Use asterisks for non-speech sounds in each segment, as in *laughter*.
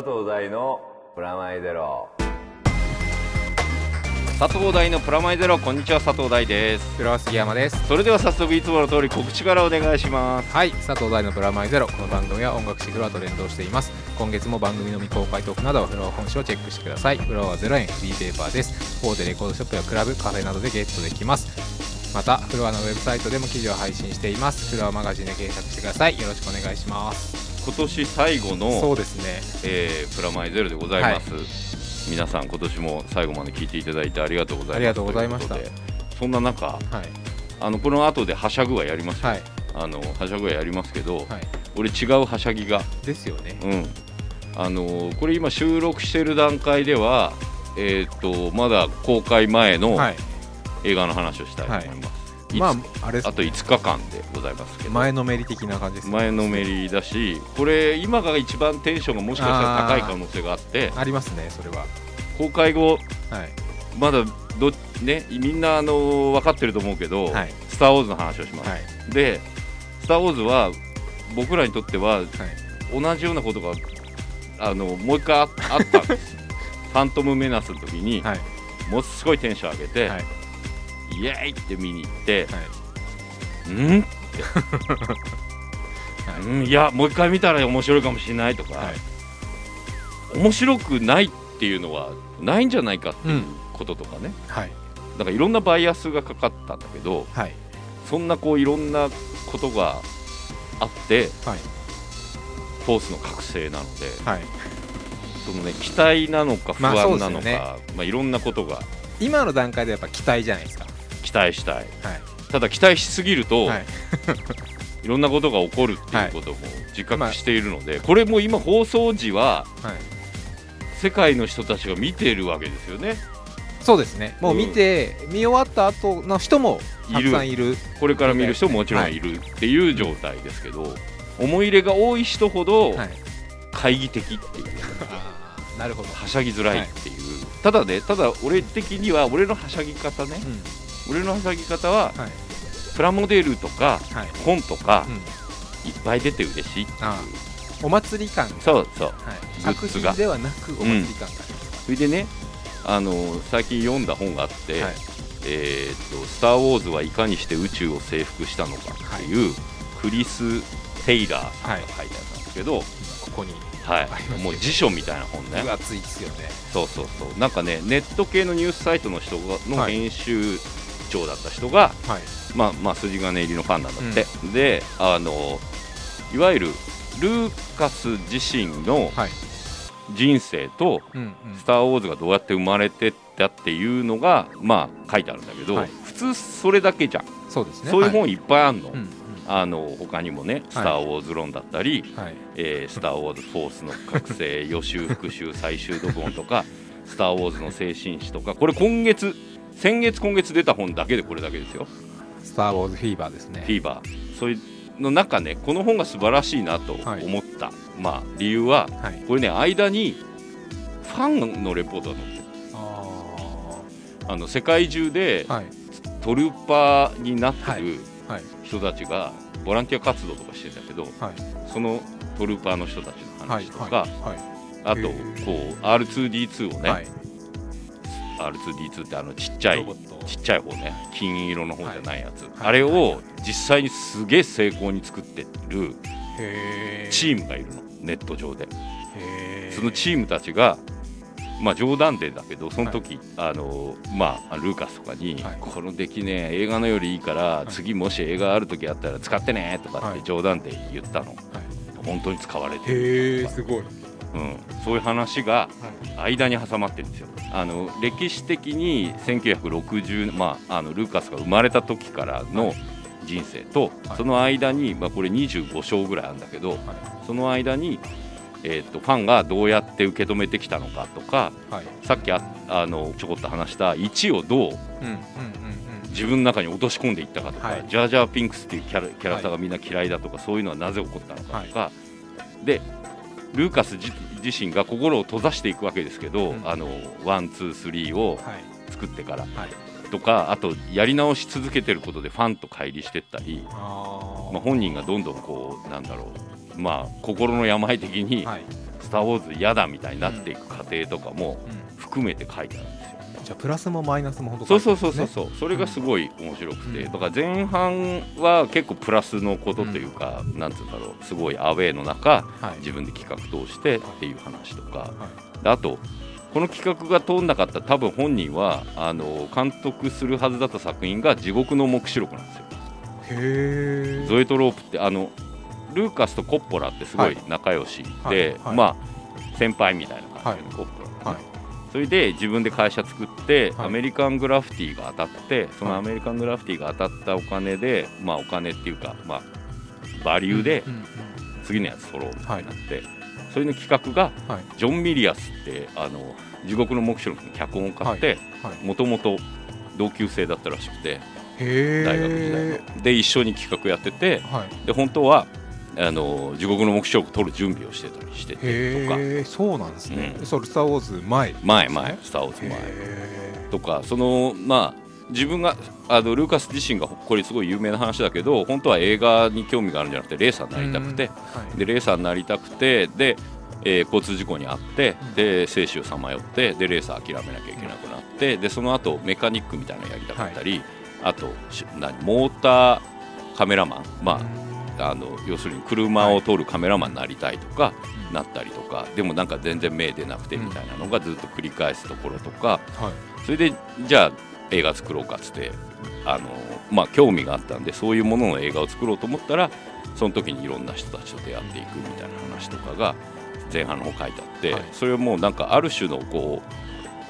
佐藤大のプラマイゼロ。佐藤大のプラマイゼロこんにちは佐藤大です。黒杉山です。それでは早速いつもの通り告知からお願いします。はい佐藤大のプラマイゼロ。この番組は音楽誌フロアと連動しています。今月も番組の未公開トークなどフロア本誌をチェックしてください。フロアは0円フリーペーパーです。大手レコードショップやクラブカフェなどでゲットできます。またフロアのウェブサイトでも記事を配信しています。フロアマガジンで検索してください。よろしくお願いします今年最後のそうですね。えープラマイゼロでございます、皆さん今年も最後まで聞いていただいてありがとうございます。ありがとうございました。そんな中はい。あのこの後ではしゃぐはやりますよ、はい。あのはしゃぐはやりますけど、はい。俺違うはしゃぎが。ですよね。うん。あのこれ今収録してる段階ではえっ、とまだ公開前のはい。映画の話をしたいと思います、まああれあと5日間でございますけど。前のめり的な感じですね。前のめりだしこれ今が一番テンションがもしかしたら高い可能性があって。ありますねそれは。公開後はい。まだどねみんなあの分かってると思うけど、はい。スター・ウォーズの話をします、はい。でスター・ウォーズは僕らにとってははい。同じようなことがあのもう一回ああったんです。*laughs* ファントム・メナスの時に、はい。ものすごいテンション上げて、はいイエーイって見に行って、はい。うん？はいうん、いやもう一回見たら面白いかもしれないとか、はい。面白くないっていうのはないんじゃないかっていうこととかね、はい。だからいろんなバイアスがかかったんだけどはい。そんなこういろんなことがあってはい。フォースの覚醒なのではい。そのね期待なのか不安なのか、まあいろんなことが。今の段階でやっぱ期待じゃないですか期待したい。はい。ただ期待しすぎると、はい。*laughs* い、ろんなことが起こるっていうことも自覚しているので、これも今放送時ははい。世界の人たちが見ているわけですよね。そうですね。もう見て、見終わった後の人もたくさんいる。これから見る人ももちろんいるっていう状態ですけど、思い入れが多い人ほどはい。懐疑的っていう、なるほど。はしゃぎづらいっていう、ただねただ俺的には俺のはしゃぎ方ねうん俺のはぎ方ははい。プラモデルとかはい。本とかうん。いっぱい出て嬉しいっていう。あお祭り感。がそうそう。はい、作品ではなくお祭り感が。それでねあの最近読んだ本があって、はい。えーっと「スター・ウォーズはいかにして宇宙を征服したのか」っていう、クリス・テイラーさんが書いてあったんですけど、ここにはい。もう辞書みたいな本ね。分厚いですよね。そうそうそう。なんかねネット系のニュースサイトの人がのはい。編集長だった人が、はい。まあまあ筋金入りのファンなんだって、であのいわゆるルーカス自身のはい。人生とうんうん。スター・ウォーズがどうやって生まれてったっていうのがまあ書いてあるんだけど、はい。普通それだけじゃん、そうですね。そういうは本いっぱいあるの、うんうん。あの他にもね「スター・ウォーズ論」だったりはい「えースター・ウォーズ・フォースの覚醒」予習復習最終読本とか「スター・ウォーズの精神史」とかこれ今月先月今月出た本だけでこれだけですよ。スター・ウォーズフィーバーですね。フィーバー。そういうの中ねこの本が素晴らしいなとはい。思った、まあ理由ははい。これね間にファンのレポートが載ってる。ああの世界中でーはい。トルパーになってるはい。人たちがボランティア活動とかしてんだけどはい。そのトルパーの人たちのはい話とか、はい。あとこう R2D2 をね、はい R2D2 ってあのちっちゃいちっちゃい方ね金色の方じゃないやつ、はい。あれを実際にすげえ成功に作ってるチームがいるのネット上で。そのチームたちがまあ冗談でだけどその時、あのまあルーカスとかに、はい。この出来ね映画のよりいいから、い。次もし映画ある時あったら使ってねとかっはい。て冗談で言ったの、本当に使われてる、へえすごいうん、そういう話が間に挟まってるんですよ。あの歴史的に1960、まあ、あのルーカスが生まれた時からの人生と、はい。その間に、まあ、これ25章ぐらいあるんだけど、はその間に、えー、とファンがどうやって受け止めてきたのかとかいはい。さっきああのちょこっと話した1をどううんうんうんうん。自分の中に落とし込んでいったかとか、はい。ジャー・ジャー・ビンクスっていうキャラキャラクターがみんな嫌いだとか、そういうのはなぜ起こったのかとか、でルーカス自自身が心を閉ざしていくわけですけど、うん。あの one two three をはい。作ってからはい。とかあとやり直し続けてることでファンと乖離してったり、あまあ、本人がどんどんこうなんだろう。まあ心の病的にはい。ススター・ウォーズ」嫌だみたいになっていく過程とかもうん。含めて書いてある。じゃあプラスもマイナスも本当そうそうそうそう。そうそれがすごい面白くて、うん。だから前半は結構プラスのことというか、なんつうんだろう。すごいアウェーの中はい。自分で企画通してっていう話とか。はであとこの企画が通んなかったら多分本人はあの監督するはずだった作品が「地獄の黙示録」なんですよ。いへえゾエトロープってあのルーカスとコッポラってすごい仲良しで、はい。はい。まあ先輩みたいな感じで、コッポラがね、はいそれで自分で会社作って、はい。アメリカングラフィティが当たってそのはいアメリカングラフィティが当たったお金で、まあお金っていうかまあバリューで次のやつ取ろうみたいになって、それの企画がジョン・ミリアスってあの地獄の黙示録の脚本を買ってはい。もともと同級生だったらしくて大学時代の。で一緒に企画やっててはい。で本当はあの地獄の黙示録取る準備をしてたりしててとか。そうなんですね、うん。それ「スター・ウォーズ」前。前前スター・ウォーズ前。へとかそのまあ自分があのルーカス自身がこれすごい有名な話だけど本当は映画に興味があるんじゃなくてレーサーになりたくて、はい。でレーサーになりたくてで、えー交通事故に遭ってで生死をさまよってでレーサー諦めなきゃいけなくなってでその後メカニックみたいなのやりたかったり、あとし何モーターカメラマン、まあ、あの要するに車を撮るカメラマンになりたいとか、うんなったりとかでもなんか全然目出なくてみたいなのがずっと繰り返すところとか、はい。それでじゃあ映画作ろうかっつってあの、まあ、興味があったんでそういうものの映画を作ろうと思ったらその時にいろんな人たちと出会っていくみたいな話とかが前半の方書いてあって、はい。それはもうなんかある種のこう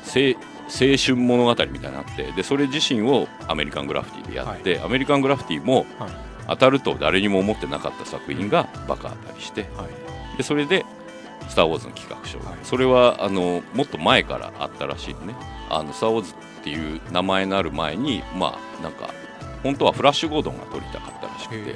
青青春物語みたいになってでそれ自身をアメリカングラフィティでやって、アメリカングラフィティもはい当たると誰にも思ってなかった作品がバカ当たりしてはい。でそれで「スター・ウォーズ」の企画書、はい。それはあのもっと前からあったらしいのね「あのスター・ウォーズ」っていう名前のある前にまあなんか本当はフラッシュ・ゴードンが撮りたかったらしくて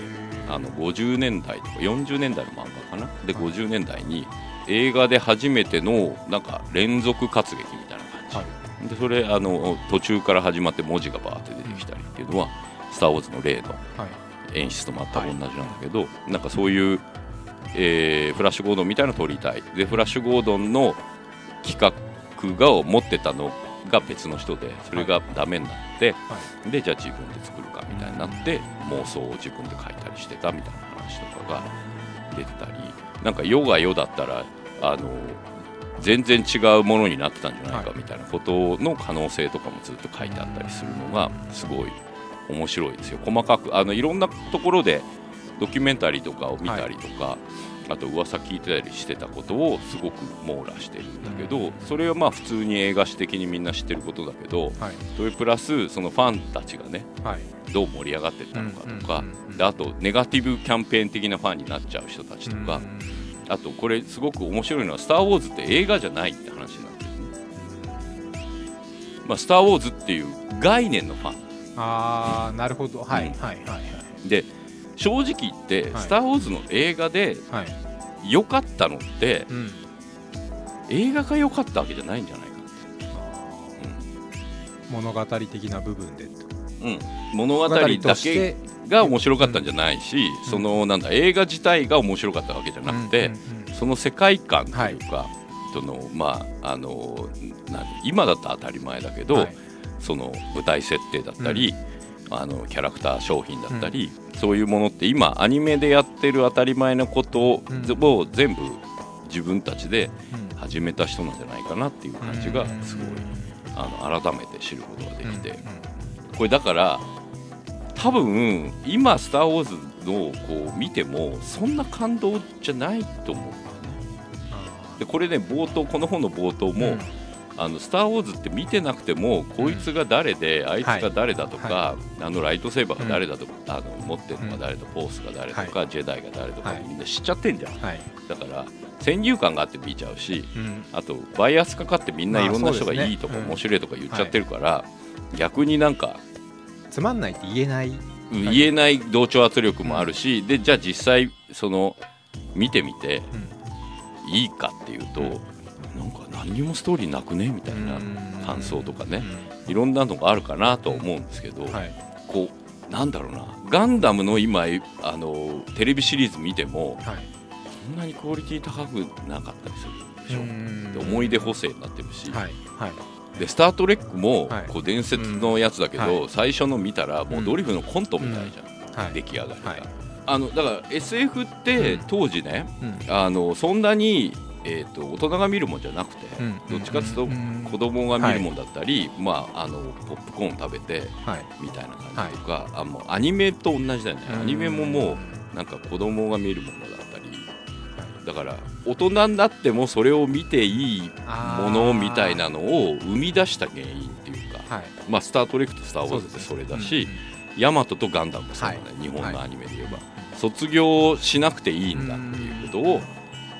あの50年代とか40年代の漫画かな？で50年代に映画で初めてのなんか連続活劇みたいな感じ、はい。でそれあの途中から始まって文字がバーって出てきたりっていうのは「スター・ウォーズ」の例のはい演出と全く同じなんだけど、なんかそういう、えーフラッシュ・ゴードンみたいなのを撮りたい。でフラッシュ・ゴードンの企画がを持ってたのが別の人でそれがダメになって、はでじゃあ自分で作るかみたいになって妄想を自分で書いたりしてたみたいな話とかが出てたりなんか世が世だったらあの全然違うものになってたんじゃないかはいみたいなことの可能性とかもずっと書いてあったりするのがすごい面白いですよ。細かくあのいろんなところでドキュメンタリーとかを見たりとか、あと噂聞いてたりしてたことをすごく網羅してるんだけど、それはまあ普通に映画史的にみんな知ってることだけどはい。それプラスそのファンたちがねはい。どう盛り上がってったのかとか、あとネガティブキャンペーン的なファンになっちゃう人たちとか、うんあとこれすごく面白いのは「スター・ウォーズ」って映画じゃないって話なんですね。まあ、スター・ウォーズっていう概念のファンああなるほど。はい、うん。はいはいはいで正直言って「はい。スター・ウォーズ」の映画ではい。良かったのってうん。映画が良かったわけじゃないんじゃないか。物語的な部分でうん、物語だとけが面白かったんじゃないし、そのなんだ映画自体が面白かったわけじゃなくて、うんうんうん。その世界観というか、そのまああの何今だと当たり前だけど、はいその舞台設定だったり、あのキャラクター商品だったり、そういうものって今アニメでやってる当たり前のことを,、全部自分たちでうん。始めた人なんじゃないかなっていう感じがすごい、あの改めて知ることができて、これだから多分今「スター・ウォーズ」のこう見てもそんな感動じゃないと思う。でこれね冒頭この本の冒頭も、あのスター・ウォーズって見てなくてもこいつが誰で、あいつが誰だとか、あのライトセーバーが誰だとか、あの持ってるのが誰と、フォースが誰とか、ジェダイが誰とか、はい。みんな知っちゃってんじゃん。はい。だから先入観があって見ちゃうしうん。あとバイアスかかってみんないろんな人がいいとかうん。面白いとか言っちゃってるから、逆になんかつまんないって言えない。うん言えない同調圧力もあるし、でじゃあ実際その見てみていいかっていうと、何にもストーリーなくね？みたいなうん。感想とかね、いろんなのがあるかなとは思うんですけど、うんはい。こうなんだろうな。ガンダムの今あのテレビシリーズ見てもはい。んなにクオリティ高くなかったりするでしょ、うん。で思い出補正になってるし、はい。はい。で「スター・トレック」もはい。こう伝説のやつだけど、最初の見たらもうドリフのコントみたいじゃん、はい。出来上がりが、はい。あのだから SF ってうん。当時ね、うん。あのそんなに、えー、と大人が見るもんじゃなくて、うんどっちかっていうとうん子供が見るもんだったり、まあ、あのポップコーン食べてはい。みたいな感じとか、あもうアニメと同じだよね、アニメももうなんか子供が見るものだったり。だから大人になってもそれを見ていいものみたいなのを生み出した原因っていうか、はい。まあ、スター・トレックとスター・ウォーズってそれだし、ヤマトとガンダムもそうだね、はい。日本のアニメで言えば、卒業しなくていいんだっていうことを、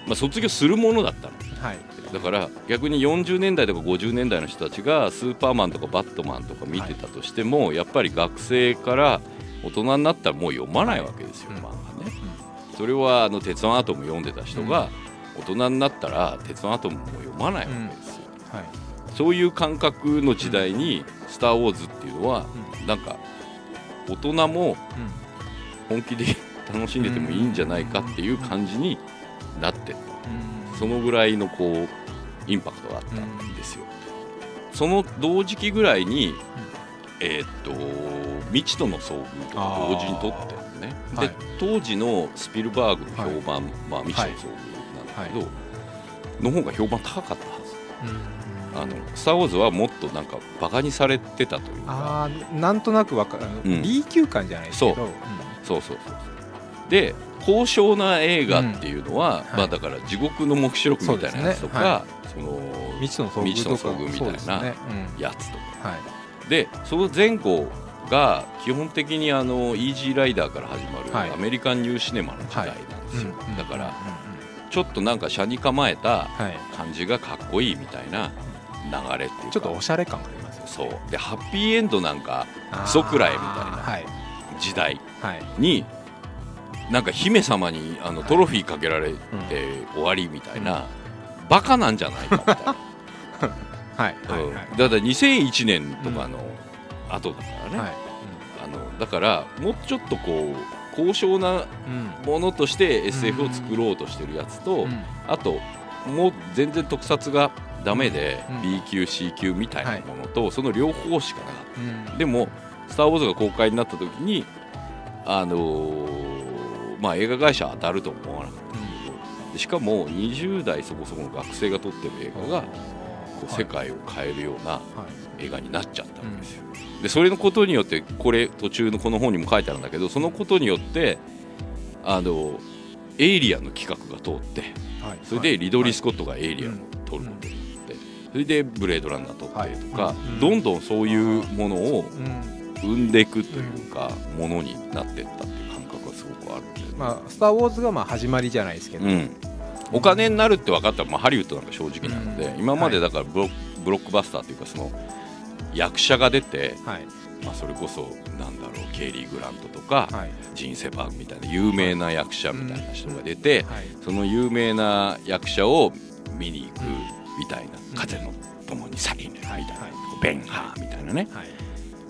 まあ、卒業するものだったの。はい。だから逆に40年代とか50年代の人たちがスーパーマンとかバットマンとか見てたとしても、やっぱり学生から大人になったらもう読まないわけですよ、うん。漫画ね。それはあの鉄腕アトム読んでた人が大人になったら鉄腕アトムも読まないわけですよ。はい。そういう感覚の時代に「スター・ウォーズ」っていうのはなんか大人も本気で楽しんでてもいいんじゃないかっていう感じになってった。そのぐらいのこうインパクトがあったんですよ。その同時期ぐらいに、えーっと未知との遭遇とか同時に撮ってるのね。で、はい。当時のスピルバーグの評判、まあ未知との遭遇なんだけど、の方が評判高かったはず。あのスター・ウォーズはもっとなんかバカにされてたというか。あーなんとなくわかる、うん。B 級感じゃないですけど。そうそうそうそうで高尚な映画っていうのは、まあだから地獄の黙示録みたいなやつとかそ,、の未知との遭遇みたいなやつとか。でその前後が基本的にあのイージーライダーから始まはい。るアメリカンニューシネマの時代なんですよ、うん。だからちょっとなんか車に構えたはい。感じがかっこいいみたいな流れっていうか。ちょっとおしゃれ感がありますよそう。でハッピーエンドなんかクソくらえみたいなはい。時代はい。になんか姫様にあのはい。トロフィーかけられて終わりみたいな、バカなんじゃないかみたいな、*laughs* はいはいうん。はいだから2001年とかの後だからね、はい。あのだからもうちょっとこう高尚なうん。ものとして SF を作ろうとしてるやつと、うん。あともう全然特撮がダメで、うん。B 級 C 級みたいなものと、その両方しかなかった。うん。でも「スター・ウォーズ」が公開になった時にあのーまあ映画会社当たると思わなかったでしかも20代そこそこの学生が撮ってる映画がこうはい。世界を変えるようなはい。映画になっちゃったわけですよ。でそれのことによってこれ途中のこの本にも書いてあるんだけどそのことによってあのエイリアンの企画が通ってはい。それでリドリー・スコットがエイリアンを撮ることになってそれでブレードランナー撮ってとかどんどんそういうものをうん生んでいくというか、ものになっていったっていう感覚がすごくあるんで、まあスター・ウォーズがまあ始まりじゃないですけど。うん、お金になるって分かったら、まあ、ハリウッドなんか正直なので、うん。今までだからブロ,、ブロックバスターというかその役者が出て、はい。まあ、それこそなんだろうケイリー・グラントとか、はい。ジン・セバンみたいな有名な役者みたいな人が出て、はい。その有名な役者を見に行くみたいな「風の共に去りぬ」みたいな、はい。ベンハーみたいなね。はい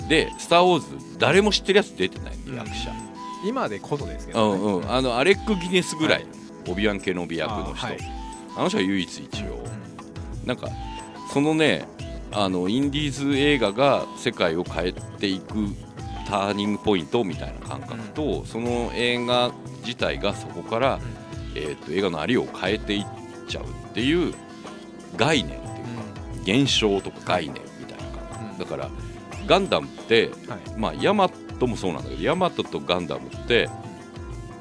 で「スター・ウォーズ」誰も知ってるやつ出てないん。で役者。今でこそですけうどね。んうん、あのアレック・ギネスぐらい、オビワン・ケノビ役の人。あ,、あはい。の人は唯一一応、うん。なんかそのねあのインディーズ映画が世界を変えていくターニングポイントみたいな感覚と、その映画自体がそこから、えー、と映画のありを変えていっちゃうっていう概念っていうか、現象とか概念みたいな感うん。覚だからガンダムってはい。まあヤマトもそうなんだけどヤマトとガンダムって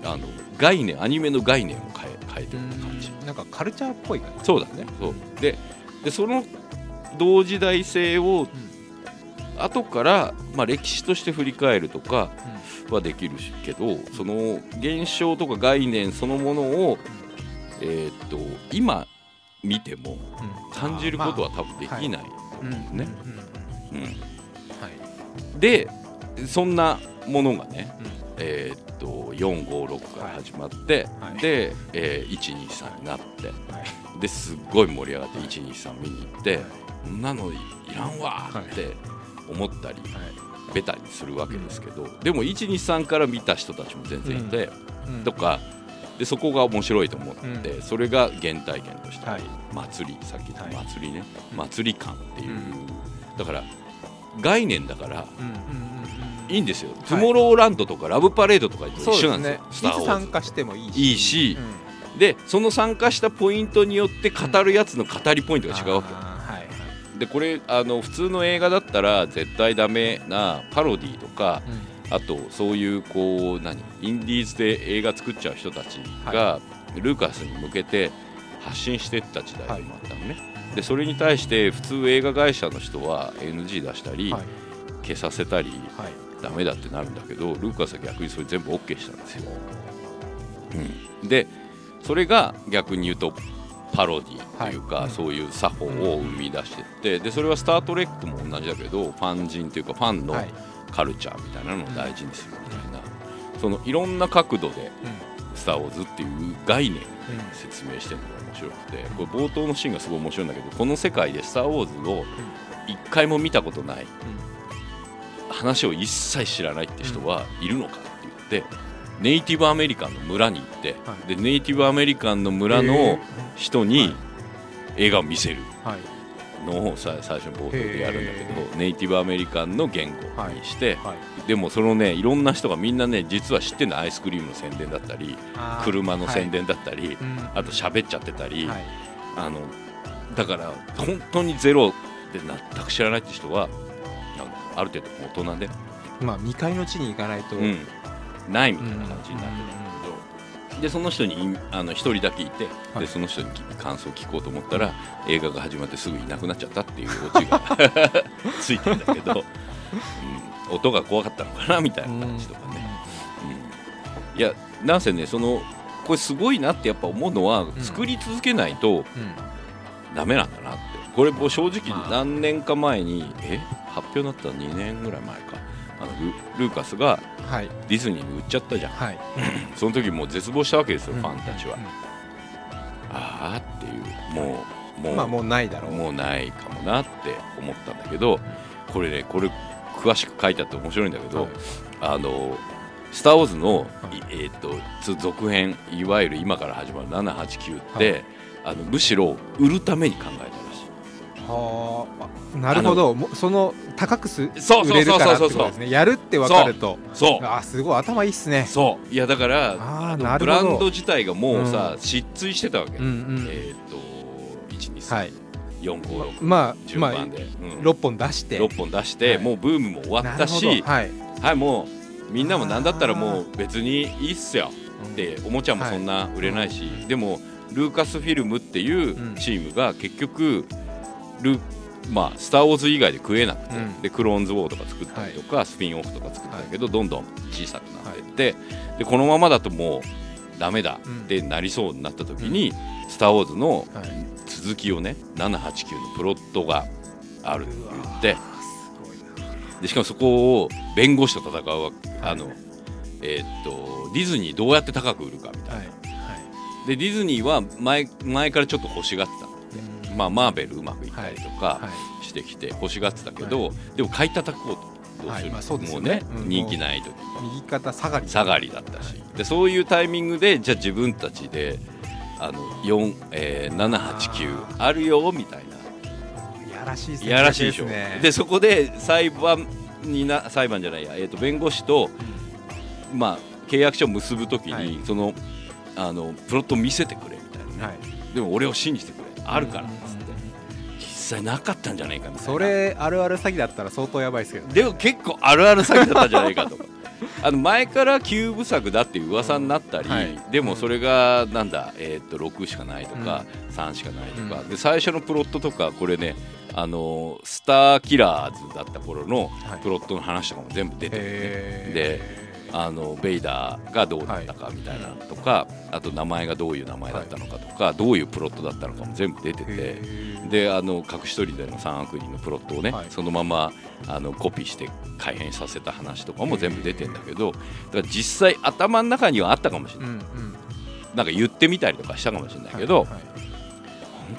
あの概念アニメの概念を変え変えてる感じ、なんかカルチャーっぽい感じ。そうだね。そう。ででその同時代性を後から、まあ、歴史として振り返るとかはできるしけどその現象とか概念そのものを、えーっと今見ても感じることは多分できないと思うん。ですね。うん。はいでそんなものがね、うん。えーっと456から始まって、はい。で、えー123になってはい。ですっごい盛り上がって123見に行って、こんなのいらんわーって思ったり、ベタにするわけですけど、でも123から見た人たちも全然いて、うん。とかでそこが面白いと思って、うそれが原体験としてはい。祭りさっき言ったはい。祭りね、祭り感っていう、うだから概念だからうん。うんうんうんいいんですよ、トゥモローランドとかラブパレードとかと一緒なんですですよ、ね。スター・ウォーズ参加してもいいし。いいしうん。でその参加したポイントによって語るやつの語りポイントが違うわけよ。あーはいはい。でこれあの普通の映画だったら絶対ダメなパロディとかあとそういうこう何？インディーズで映画作っちゃう人たちが、ルーカスに向けて発信してった時代でもあったのね、でそれに対して普通映画会社の人は NG 出したり、はい。消させたりはい。ダメだってなるんだけどルーカスは逆にそれ全部 OK したんですよ、うん、でそれが逆に言うとパロディというか、はい。そういう作法を生み出してってでそれは「スター・トレック」も同じだけどファン人というかファンのはい。カルチャーみたいなのを大事にするみたいな、そのいろんな角度でうん「スター・ウォーズ」っていう概念をうん。説明してるの白くてこれ冒頭のシーンがすごい面白いんだけどこの世界で「スター・ウォーズ」を一回も見たことない話を一切知らないって人はいるのかって言ってネイティブアメリカンの村に行って、はい。でネイティブアメリカンの村へのー。人に映画を見せる。はいのをさ最初の冒頭でやるんだけへどネイティブアメリカンの言語にして、はいでもそのねいろんな人がみんなね実は知ってるのアイスクリームの宣伝だったり車の宣伝だったり、うん。あと喋っちゃってたり、はい。あのだから本当にゼロで全く知らないって人はある程度大人で、まあ未開の地に行かないとうん、ないみたいな感じになるんだけど、でその人にいあの一人だけいて、はい。でその人に感想を聞こうと思ったら、映画が始まってすぐいなくなっちゃったっていうオチが *laughs* ついてんだけど、うん、音が怖かったのかなみたいな感じとかね。うん。いやなんせねそのこれすごいなってやっぱ思うのは、ん。作り続けないとうん。ダメなんだなって。これもう正直まあ。何年か前に、え？発表になったの2年ぐらい前か。あのルルーカスがはい。ディズニーに売っちゃったじゃん。はい。*laughs* その時もう絶望したわけですよ、うん。ファンたちは、うん。ああっていうもうもう,、まあもうないだろう。もうないかもなって思ったんだけどこれねこれ詳しく書いてあって面白いんだけど、はい。あの「スター・ウォーズの」はい。いえー、とつ続編いわゆる今から始まる789って、あのむしろ売るために考えはあ。なるほど。もうその高くす売れるからってことですね。やるって分かると。そうあすごい頭いいっすね。そう。いやだからブランド自体がもうさ、失墜してたわけ、うんうんえっ、とはい。1234566、まあまあ順番で、うん。6本出して。6本出して、はい。もうブームも終わったしはい。はいもうみんなもなんだったらもう別にいいっすよでおもちゃもそんな売れないし、でもルーカスフィルムっていううん。チームが結局ルまあ、スター・ウォーズ以外で食えなくて、うん。でクローンズ・ウォーとか作ったりとか、スピンオフとか作ったけど、どんどん小さくなっていって、でこのままだともうダメだうん。ってなりそうになった時に、スター・ウォーズのはい。続きをね789のプロットがあるって言ってでしかもそこを弁護士と戦うわけあの、えーっとディズニーどうやって高く売るかみたいな、はい。はい。でディズニーは前前からちょっと欲しがってたまあ、マーベルうまくいったりとかはいしてきて欲しがってたけど、でも買い叩こうともうね、人気ない時右肩下がり。下がりだったし。でそういうタイミングでじゃあ自分たちであの4、えー、789あるよみたいな。いやらしいいやらしいでしょ。でそこで裁判にな裁判じゃないや、えー、と弁護士と、まあ、契約書を結ぶときに、はい。そのあのプロットを見せてくれみたいなでも俺を信じてくれあるからっって。実際なかったんじゃないかみそれあるある詐欺だったら相当やばいですけどね。でも結構あるある詐欺だったんじゃないかとか。*laughs* あの前から9部作だっていう噂になったり、はい。でもそれがなんだ、えー、と6しかないとか、3しかないとか、うん。で最初のプロットとかこれねあのスターキラーズだった頃のはい。プロットの話とかも全部出てる、ね。へーあのベイダーがどうだったかみたいなのとか、あと名前がどういう名前だったのかとか、どういうプロットだったのかも全部出てて。であの隠し撮りでの三悪人のプロットをね、はい。そのままあのコピーして改変させた話とかも全部出てんだけどだから実際頭の中にはあったかもしれない、なんか言ってみたりとかしたかもしれないけど、本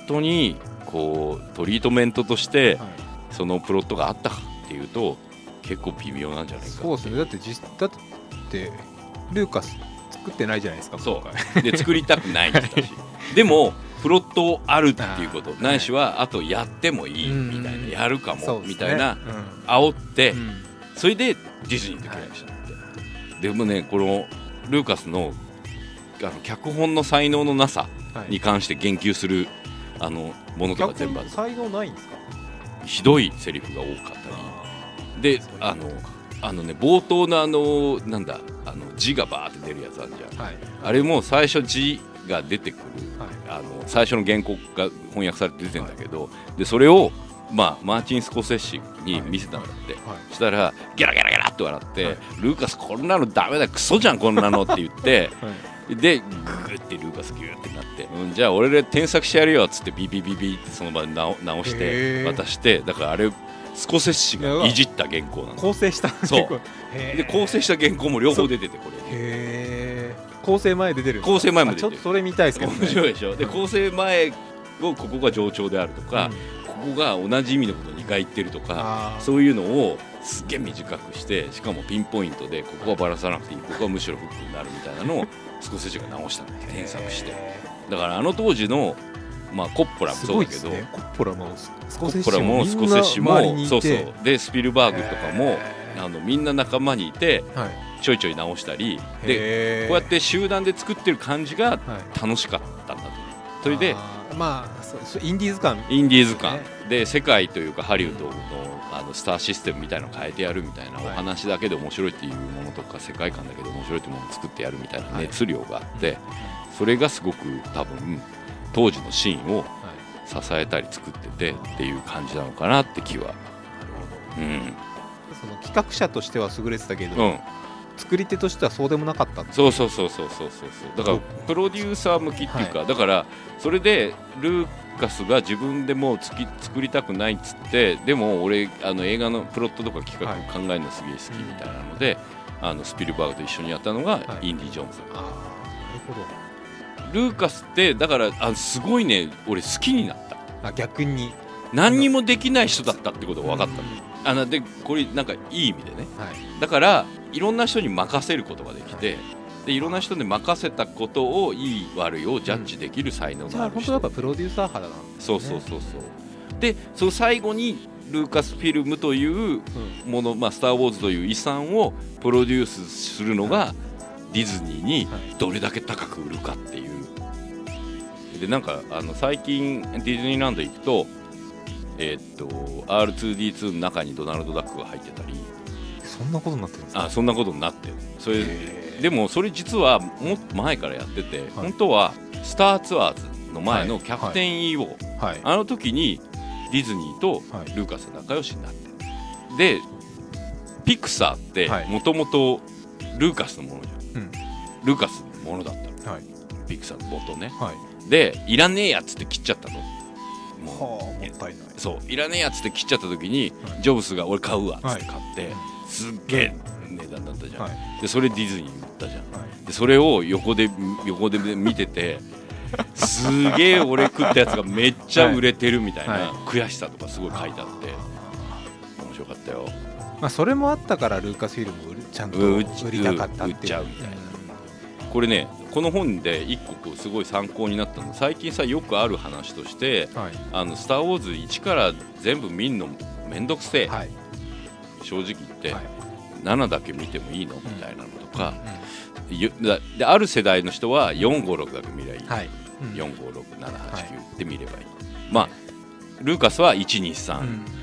当にこうトリートメントとしてはい。そのプロットがあったかっていうと結構微妙なんじゃないかそうですね。だって実だってルーカス作ってないじゃないですかそう。で作りたくない *laughs* でもプロットあるっていうこと。ないしはあとやってもいいみたいうんな。やるかもみたいな。うん。煽ってうん。それでディズニーと契約したって、でもねこのルーカスのあの脚本の才能のなさはい。に関して言及するあのものとか逆全部才能ないんですか？ひどいセリフが多かったり。であのあのね冒頭のあのなんだあの字がバーって出るやつあるじゃん。はい。あれも最初字が出てくるはい。あの最初の原稿が翻訳されて出てんだけど、でそれを、まあ、マーチン・スコセッシに見せたんだって、したらギャラギャラギャラって笑って、はい。ルーカスこんなのダメだクソじゃんこんなのって言って *laughs* はい。でグーってルーカスギューってなって、うん、じゃあ俺で添削してやるよっつってビビビビってその場で直直して渡してだからあれスコセッシがいじった原稿なの。構成したそう。で構成した原稿も両方出ててこれ。へえ構成前で出る構成前も出てる。あちょっとそれ見たいですけどね。面白いでしょ。で構成前をここが冗長であるとか、ここが同じ意味のことを2回言ってるとかそういうのをすっげえ短くしてしかもピンポイントでここはバラさなくていいここはむしろフックになるみたいなのを少しずつが直したんだよ添削して。へだからあの当時の、まあ、コッポラもそうだけど、ね。コッポラもスココセッシもそうて。そうでスピルバーグとかもあのみんな仲間にいてはい。ちょいちょい直したりででこうやって集団で作ってる感じがはい。楽しかったんだと。思うそれでまあインディーズ感。インディーズ感。ね。で世界というかハリウッドのあのスターシステムみたいなのを変えてやるみたいなおはい。話だけで面白いっていうものとか世界観だけで面白いっていうものを作ってやるみたいなはい熱量があってそれがすごく多分当時のシーンをはい。支えたり作っててっていう感じなのかなって気は。うん。その企画者としては優れてたけど、うん。作り手としてはそうでもなかったそうそうそうそうそうそうそう。だからプロデューサー向きっていうか、だからそれでルーカスが自分でもうつき作りたくないっつってでも俺あの映画のプロットとか企画はい。考えるのすげえ好きみたいなので、あのスピルバーグと一緒にやったのがはい。インディ・ジョーンズ、ああなるほルーカスってだからあすごいね俺好きになった。どあ逆に。何にもできない人だったってことが分かった。のうんあのでこれなんかいい意味でね。はい。だからいろんな人に任せることができて、でいろんな人に任せたことをいい悪いをジャッジできる才能じゃある人、本当やっぱプロデューサー肌なんですそうそうそうそうでその最後にルーカスフィルムというもの、まあ、スター・ウォーズという遺産をプロデュースするのがディズニーにはい。どれだけ高く売るかっていう。でなんかあの最近ディズニーランド行くとえーっと R2D2 の中にドナルド・ダックが入ってたり。そんなことになってるんですか？あそんなことになってる。それでもそれ実はもっと前からやってて、本当はスターツアーズの前のはい。キャプテン EO、はい。あの時にディズニーとはい。ルーカスが仲良しになって。でピクサーってはい。もともとルーカスのものじゃルーカスのものだったの。はい。ピクサーの元ね。はい。でいらねえやっつって切っちゃったの。はもあもったいない。そう。いらねえやっつって切っちゃった時に、はい。ジョブスが俺買うわっつって買って、はい。すっげえ値段だったじゃん、はい。でそれディズニーに売ったじゃん。はい。でそれを横で横で見てて *laughs* すげえ俺食ったやつがめっちゃ売れてるみたいな悔しさとかすごい書いてあって面白かったよまあそれもあったからルーカスフィルムをちゃんと売りたかったっていう。これねこの本で一個すごい参考になったの。最近さよくある話としてはい「あのスター・ウォーズ」1から全部見んのめんどくせえ、はい。正直言って、はい。7だけ見てもいいの？みたいなのとか、ゆだである世代の人は456だけ見りゃいい、はい。うん。456789で見ればいい、まあルーカスは123456789、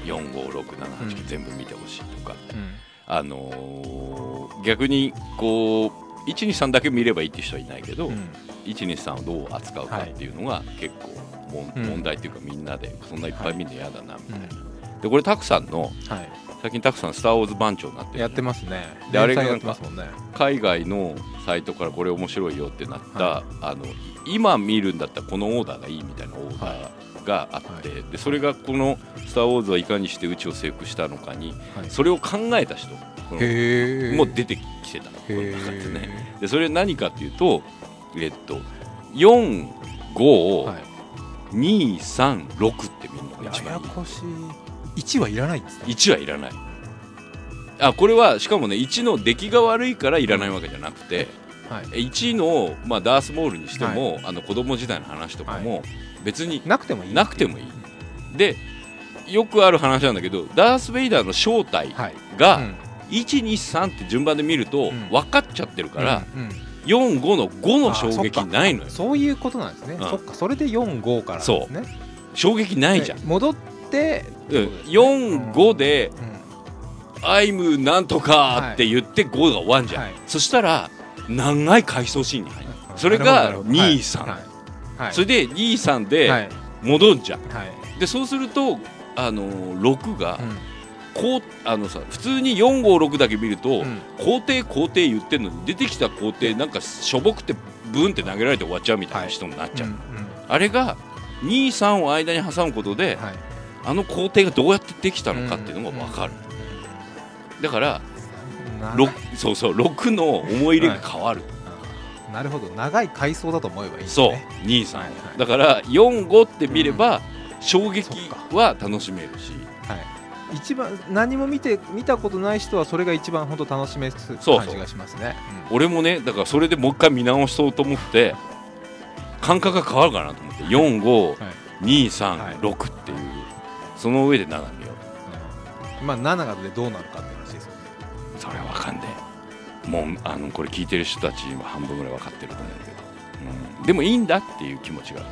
うん。全部見てあのー逆にこう123だけ見ればいいって人はいないけど、うん。123をどう扱うかっていうのが結構もんうん。問題っていうかみんなでそんないっぱい見るの嫌だなみたいな、でこれタクさんのはい。最近タクさん「スター・ウォーズ」番長になってるやってますね。であれが連載やってますもんね。海外のサイトからこれ面白いよってなった、はあの今見るんだったらこのオーダーがいいみたいなオーダーがあって、はでそれがこの「スター・ウォーズ」はいかにして宇宙を征服したのかにはい。それを考えた人もう出てきてたのこのへ中でね。えでそれ何かっていうとえっと45をはい。236って見るのがや一番いい。やこしい。1はいらないんですね。1はいらない。あこれはしかもね1の出来が悪いからいらないわけじゃなくてはい。1の、まあ、ダースモールにしても、あの子供時代の話とかも別になくてもいい。なくてもいい。でよくある話なんだけどダース・ベイダーの正体はい。が、うん。123って順番で見るとうん。分かっちゃってるから、うんうん。45の5の衝撃ないのよ。そういうことなんですね、うん。そっか。それで45からなんですね。衝撃ないじゃん、で戻ってうん、45でうん「アイムなんとか」って言って5が終わんじゃん、はい。そしたら長い回想シーンに入るそれがなるほどなるほど23はいはい。それで23はでい。戻んじゃん、はい。でそうするとあのー6がうん。こうあのさ普通に456だけ見ると、うん。皇帝皇帝言ってんのに出てきた皇帝なんかしょぼくてブンって投げられて終わっちゃうみたいな人になっちゃう、うんうん。あれが23を間に挟むことで、はい。あの皇帝がどうやってできたのかっていうのが分かる、だからな6そうそう6の思い入れが変わる、なるほど。長い階層だと思えばいいんですそう。ね23、はいはい。だから45って見れば、衝撃は楽しめるし。はい。一番何も見て見たことない人はそれが一番本当楽しめるそう。感じがしますね。俺もねだからそれでもう一回見直そうと思って感覚が変わるかなと思って。45、はい。236っていうその上で7見よう。うん。まあ7がでどうなるかって話ですよね。それは分かんねえもうあのこれ聞いてる人たちは半分ぐらい分かってると思うけど、うん、でもいいんだっていう気持ちがある。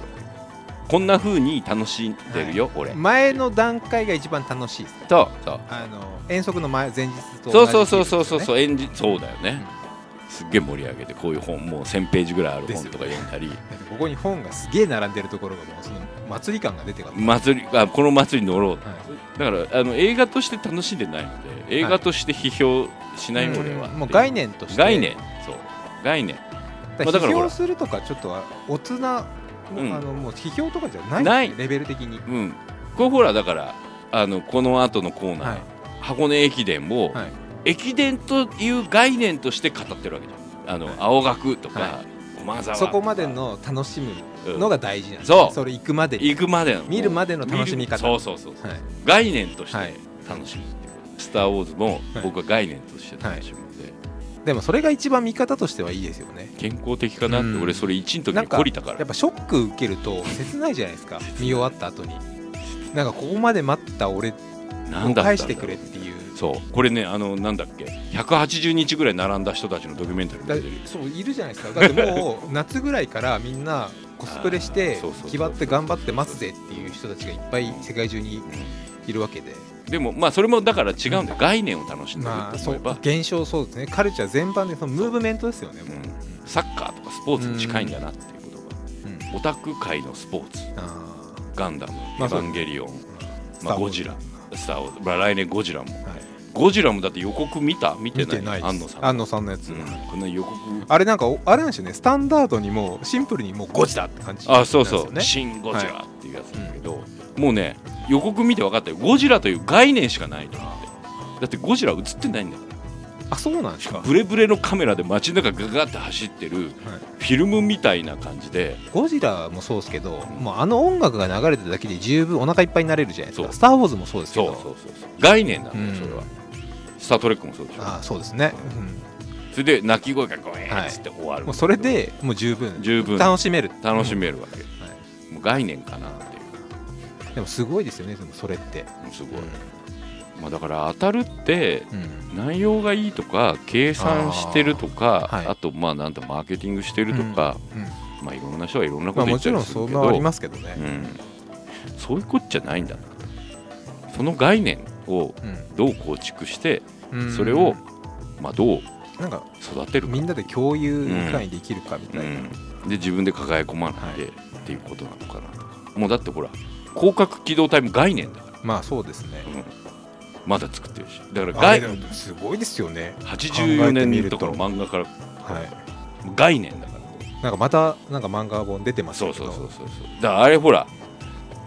こんな風に楽しんでるよ、俺。前の段階が一番楽しいですね。そうそう。あの遠足の前前日とそう同じそうそうそうそううそう演じそうだよね、すっげえ盛り上げてこういう本もう1000ページぐらいある本とか読んだり、ここに本がすげえ並んでるところがもうその祭り感が出て祭りあこの祭りに乗ろうはい。だからあの映画として楽しんでないので映画として批評しない俺は、う。ん。もう概念として。概念。そう。概念。だから批評するとかちょっとは大人もううん。あのもう批評とかじゃない。ない。レベル的に、うん。これほらだからあのこの後のコーナー、はい。箱根駅伝を、はい駅伝という概念として語ってるわけじゃん。あの、はい。青学とか、は駒沢とか。そこまでの楽しむうんのが大事なんです、そう。それ行くまでに。行くまでの。見るまでの楽しみ方。そうそうそうはい。概念としてはい楽しむっていう。こと、スター・ウォーズも僕は概念として楽しむので、でもそれが一番見方としてはいいですよね。健康的かなって、うん。俺それ1の時に懲りたから。やっぱショック受けると切ないじゃないですか。見終わった後に。なんかここまで待った俺なんだ返してくれっていうそう。これねあのなんだっけ。180日ぐらい並んだ人たちのドキュメンタリーそういるじゃないですか。だってもう *laughs* 夏ぐらいからみんなコスプレして気張って頑張って待つぜっていう人たちがいっぱい世界中にいるわけで。でもまあそれもだから違うんだよ、概念を楽しんでると思えば、う現象そうですね。カルチャー全般でそのムーブメントですよねもう、うん。サッカーとかスポーツに近いんだなっていうことが、うん。オタク界のスポーツ。あガンダム、まあエヴァンゲリオンーまあゴジラ。スター・ウォーズ、まあ、来年ゴジラも。はいゴジラもだって予告見た？見てない？安野さん。安野さんのやつ、うん。こんな予告。あれなんかおあれなんですよね。スタンダードにもうシンプルにもうゴジラって感じあそうそう「なんですよねシン・ゴジラ」っていうやつだけど、もうね予告見て分かったよ。ゴジラという概念しかないと思って。だってゴジラ映ってないんだよあそうなんですか。ブレブレのカメラで街の中ガガって走ってるフィルムみたいな感じで。ゴジラもそうですけど、もうあの音楽が流れてるだけで十分お腹いっぱいになれるじゃないですか。スター・ウォーズもそうですけど。そうそうそうそう。概念なんだうん。よそれは、スター・トレックもそうでしょ。ああそうですね、それで鳴き声がゴエーっつって終わる、うんもうそれでもう十分。十分。楽しめる。楽しめるわけ、はい。もう概念かなっていう。でもすごいですよねでもそれって、すごい、まあ、だから当たるってうん。内容がいいとか計算してるとかあ,、とまあなんだマーケティングしてるとか、うん。まあいろんな人はいろんなこまあ、と言ったもちろんりするけど、そんなありますけどね、うん、そういうことじゃないんだな。その概念をどう構築してうん。それを、まあ、どうなんか育てるか。みんなで共有いかにできるかみたいな、うん、で自分で抱え込まないで、っていうことなのかなとか。もうだってほら広角機動隊も概念だから、まあそうですね。うん。まだ作ってるし。だから概あれでもすごいですよね。84年とかの漫画から。はい。概念だから。なんかまたなんか漫画本出てますそうけどそうそうそうそう。だからあれほら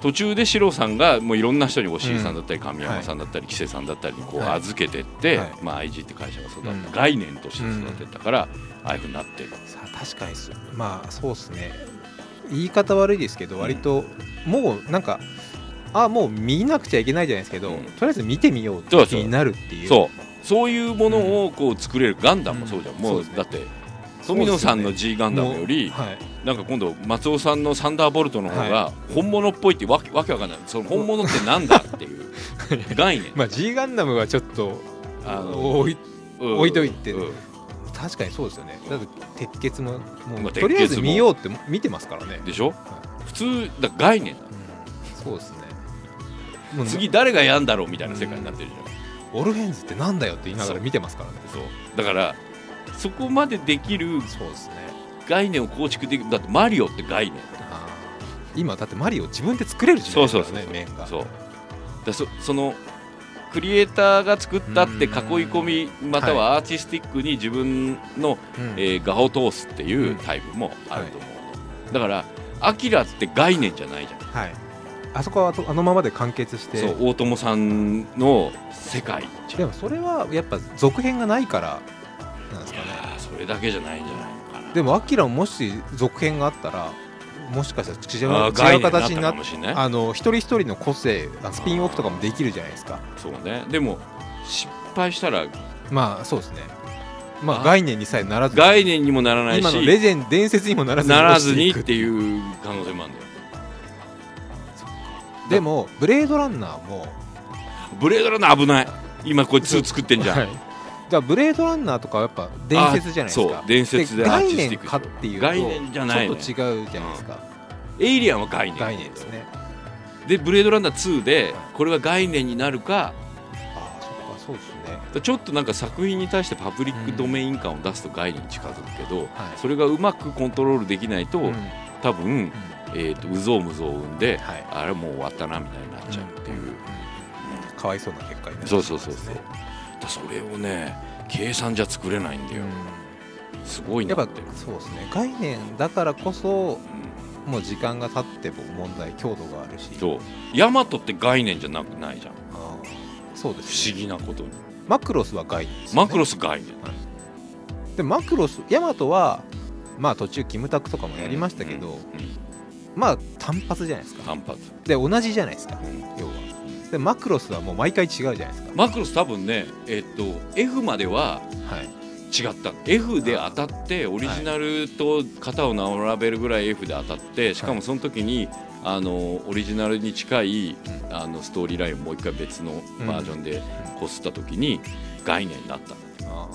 途中で四郎さんがもういろんな人に押井さんだったり神山さんだったり木瀬さんだったりにこうはい。預けてって、はい。まあ IG って会社が育った、うん。概念として育てたから、ああいうふうになって。るさあ確かに。そうまあそうですね。言い方悪いですけど割ともうなんかあもう見なくちゃいけないじゃないですけど、うん。とりあえず見てみようって気になるっていう。そう。そういうものをこう作れる。ガンダムもそうじゃん、うん。もうだって富野さんの G ガンダムより、はい。なんか今度松尾さんのサンダーボルトの方が本物っぽいってわけわけわかんない。その本物ってなんだっていう概念。まあ G ガンダムはちょっとあの置いうん置いといてうん。確かにそうですよね。だって鉄血ももまあうとりあえず見ようって見てますからね、でしょ？普通だ概念だ。うん。そうですね。もう次誰がやんだろうみたいな世界になってるじゃん。オルフェンズってなんだよって言いながら見てますからね。そう。だからそこまでできるそうですね。概念を構築できる。だってマリオって概念。今だってマリオ自分で作れる時代ですか。らそうそうそう。ね面が。そう。だそそのクリエイターが作ったって囲い込みまたはアーティスティックに自分の、うん。えー画を通すっていうタイプもあると思う、だからアキラって概念じゃないじゃん。はい。あそこはあのままで完結して。そう大友さんの世界じゃん。でもそれはやっぱ続編がないからなんですいかねそれだけじゃないんじゃないのかな。でもアキラももし続編があったらもしかしたら違う違う形になっかもしれない。あの一人一人の個性あスピンオフとかもできるじゃないですか。そうね。でも失敗したらまあそうですね。まああ概念にさえならず概念にもならないし今のレジェンド伝説にもならずならずにっていう可能性もあるんだよ。でもブレードランナーもブレードランナー危ない。今これ2作ってんじゃん、はいブレードランナーとかはやっぱ伝説じゃないですか。そう。伝説でアーティ概スティック念かっていうと概念じゃないのよちょっと違うじゃないですか、エイリアンは概念。概念ですね。でブレードランナー2でこれが概念になるか。ああそっかそうですね。ちょっとなんか作品に対してパブリックドメイン感を出すと概念に近づくけど、はい。それがうまくコントロールできないと、うん。多分、えー、とうぞうむぞうを生んで、はい。あれもう終わったなみたいになっちゃうっていう、かわいそうな結果になるそうそうそうそうだそれをね計算じゃ作れないんだよ、すごいやっぱなってそうですね。概念だからこそうん。もう時間が経っても問題強度があるし。そう。ヤマトって概念じゃなくないじゃん。あーそうで不す、思議なことに。マクロスは概念ですよね。マクロス概念。でマクロスヤマトはまあ途中キムタクとかもやりましたけど、うん。うん。まあ単発じゃないですか。単発、で同じじゃないですか。うん。要はでマクロスはもう毎回違うじゃないですか。マクロス多分ねえっと F までははい。違った。F で当たってオリジナルと型を並べるぐらい F で当たってしかもその時にあのオリジナルに近いあのストーリーラインをもう一回別のバージョンでこすった時に概念になった。あ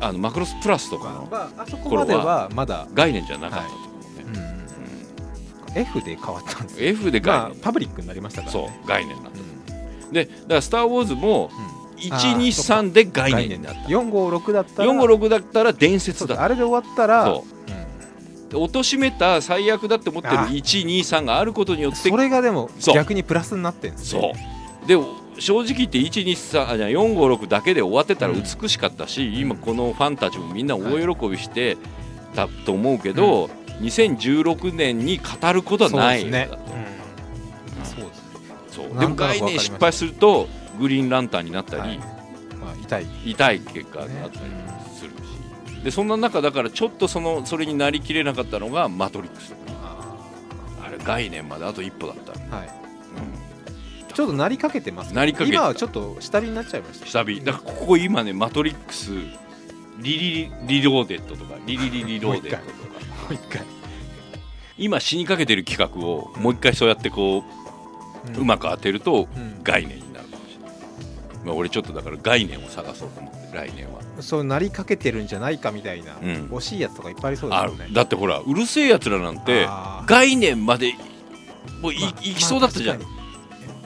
あのマクロスプラスとかーのまああそこまではまだ、概念じゃなかったと思うね、うんうん。F で変わったんですよ。F で概まあ念、パブリックになりましたから、そね、う概念になっうんたでだから「スター・ウォーズ」もうん123で概念になった。456だったら456だったら伝説だ。あれで終わったらそう。で貶としめた最悪だって思ってるあ123があることにようんってそれがでも逆にプラスになってるんですね。そう。で正直言って123あじゃあ456だけで終わってたらうん。美しかったし、ん。今このファンたちもみんな大喜びしてたと思うけど、2016年に語ることはない。ねんだとうんそう。でも概念失敗するとグリーンランタンになったり、はい。まあ痛い。痛い結果になったりするし、でそんな中だからちょっとそのそれになりきれなかったのが「マトリックス」ああれ概念まであと一歩だった、ーはい。うん、ちょっとなりかけてますね。なりかけ今はちょっと下火になっちゃいました。下火。だからここ今ね「マトリックス」リリリローデッドとかリリリリローデッドとか。*laughs* もう一回。今死にかけてる企画をもう一回そうやってこう、うまく当てるとうん。概念になるかもしれない、まあ、俺ちょっとだから概念を探そうと思って来年は。そうなりかけてるんじゃないかみたいな、うん。惜しいやつとかいっぱいありそうですあよねる。だってほらうるせえやつらなんて概念までもうい,、まあいきそうだったじゃん、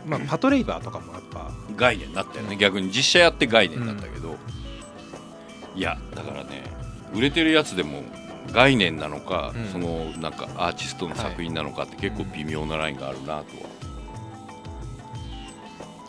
まあまあパトレイバーとかもやっぱ。概念になったよね。逆に実写やって概念になったけど、いやだからね売れてるやつでも概念なのか、うん。そのなんかアーティストの作品なのかって結構微妙なラインがあるなとは、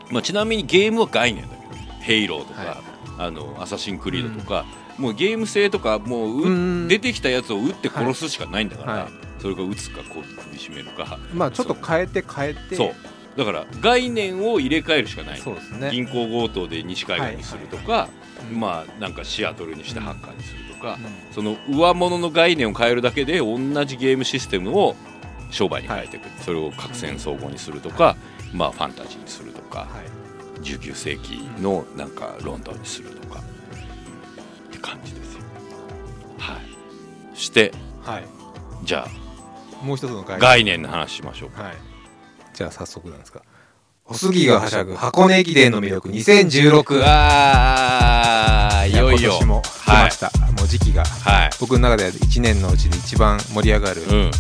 まあ、ちなみにゲームは概念だけど「ヘイロー」とか、はい。あの「アサシンクリード」とか、もうゲーム性とかもうううん。出てきたやつを撃って殺すしかないんだから、はい。それが撃つかこう首絞めるかまあちょっと変えて変えて。そう。だから概念を入れ替えるしかない。そうですね。銀行強盗で西海岸にするとか、うんまあなんかシアトルにしてハッカーにするとか、うん。その上物の概念を変えるだけで同じゲームシステムを商売に変えていく、それを核戦総合にするとか、まあファンタジーにするとか、はい。19世紀のなんかロンドンにするとか、って感じですよはい。してはい。じゃもう一つのあ概概念の話しましょうはい。じゃあ早速なんですかおすぎがはしゃぐ箱根駅伝の魅力2016あーいよいよ。今年も来ました、もう時期が。はい。僕の中では1年のうちで一番盛り上がる、うん。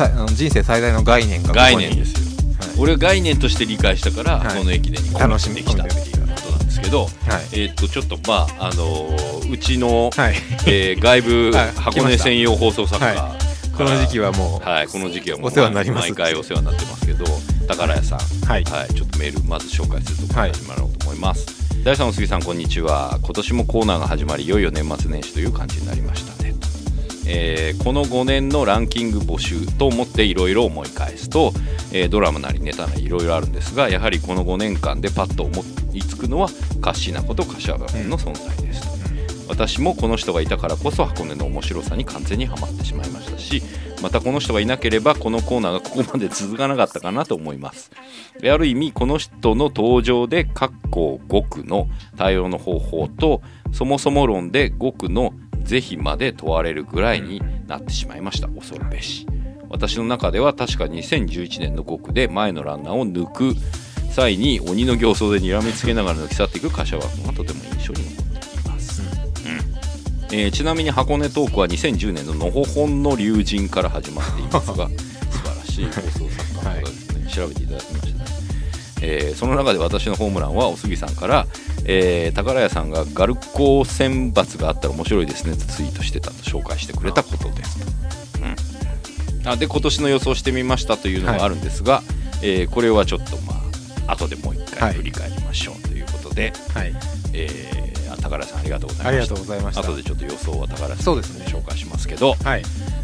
さあの人生最大の概念が概念ですよはい俺は概念として理解したから、はい。この駅伝に楽しみ。できたっていうことなんですけどはい。えーっとちょっとまああのーうちの、はい。えー外部はい。箱根専用放送作家、はこの時期はもうはい、この時期はもうお世話になります。毎回お世話になってますけど宝屋さん、はい。はい、ちょっとメールまず紹介するところから始まろうと思います、大さんお杉さんこんにちは。今年もコーナーが始まりいよいよ年末年始という感じになりましたね。と、えーこの5年のランキング募集と思っていろいろ思い返すと、えードラマなりネタなりいろいろあるんですがやはりこの5年間でパッと思いつくのはカッシーナこと柏原君の存在です。と、私もこの人がいたからこそ箱根の面白さに完全にはまってしまいましたしまたこの人がいなければこのコーナーがここまで続かなかったかなと思います。である意味この人の登場で各校5区の対応の方法とそもそも論で5区の是非まで問われるぐらいになってしまいました。恐るべし。私の中では確か2011年の5区で前のランナーを抜く際に鬼の形相で睨みつけながら抜き去っていく柏君がとても印象に残っています、えーちなみに箱根トークは2010年ののほほんの龍神から始まっていますが *laughs* 素晴らしい放送作家の方ですね、調べていただきました。ね、えーその中で私のホームランはおすぎさんから、えー宝屋さんがガルコ選抜があったら面白いですねとツイートしてたと紹介してくれたことですと、うん、あで今年の予想してみましたというのがあるんですが、えーこれはちょっとまあ後でもう一はい回振り返りましょうということで、はい。えーあ宝屋さんありがとうございましたありがとうございました。後でちょっと予想は宝屋さんそうですね紹介しますけど。はい。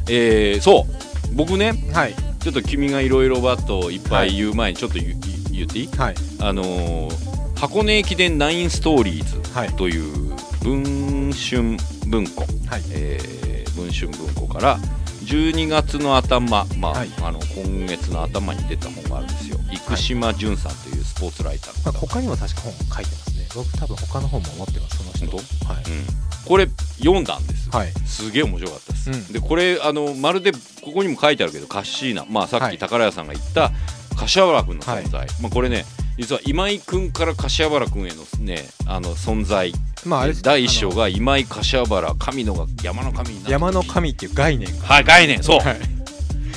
えーそう。僕ねはい。ちょっと君がいろいろバッといっぱい言う前にちょっと言,、言っていい？はい。あのー箱根駅伝ナインストーリーズはい。という文春文庫、はい。えー文春文庫から12月の頭、まあはい。あの今月の頭に出た本があるんですよ。生島淳さんというスポーツライターまあ、の方、他にも確か本書いてますね。僕多分他の本も持ってますその人。本はい。うん、これ読んだんです、はい。すげえ面白かったです、うん。でこれあのまるでここにも書いてあるけどカッシーナ、まあ、さっはい。き宝屋さんが言った柏原君の存在、まあ、これね実は今井君から柏原君への,、ね、あの存在。まああれ第一章が今井柏原神野が山の神にな山の神っていう概念が。はい概念。そう、はい。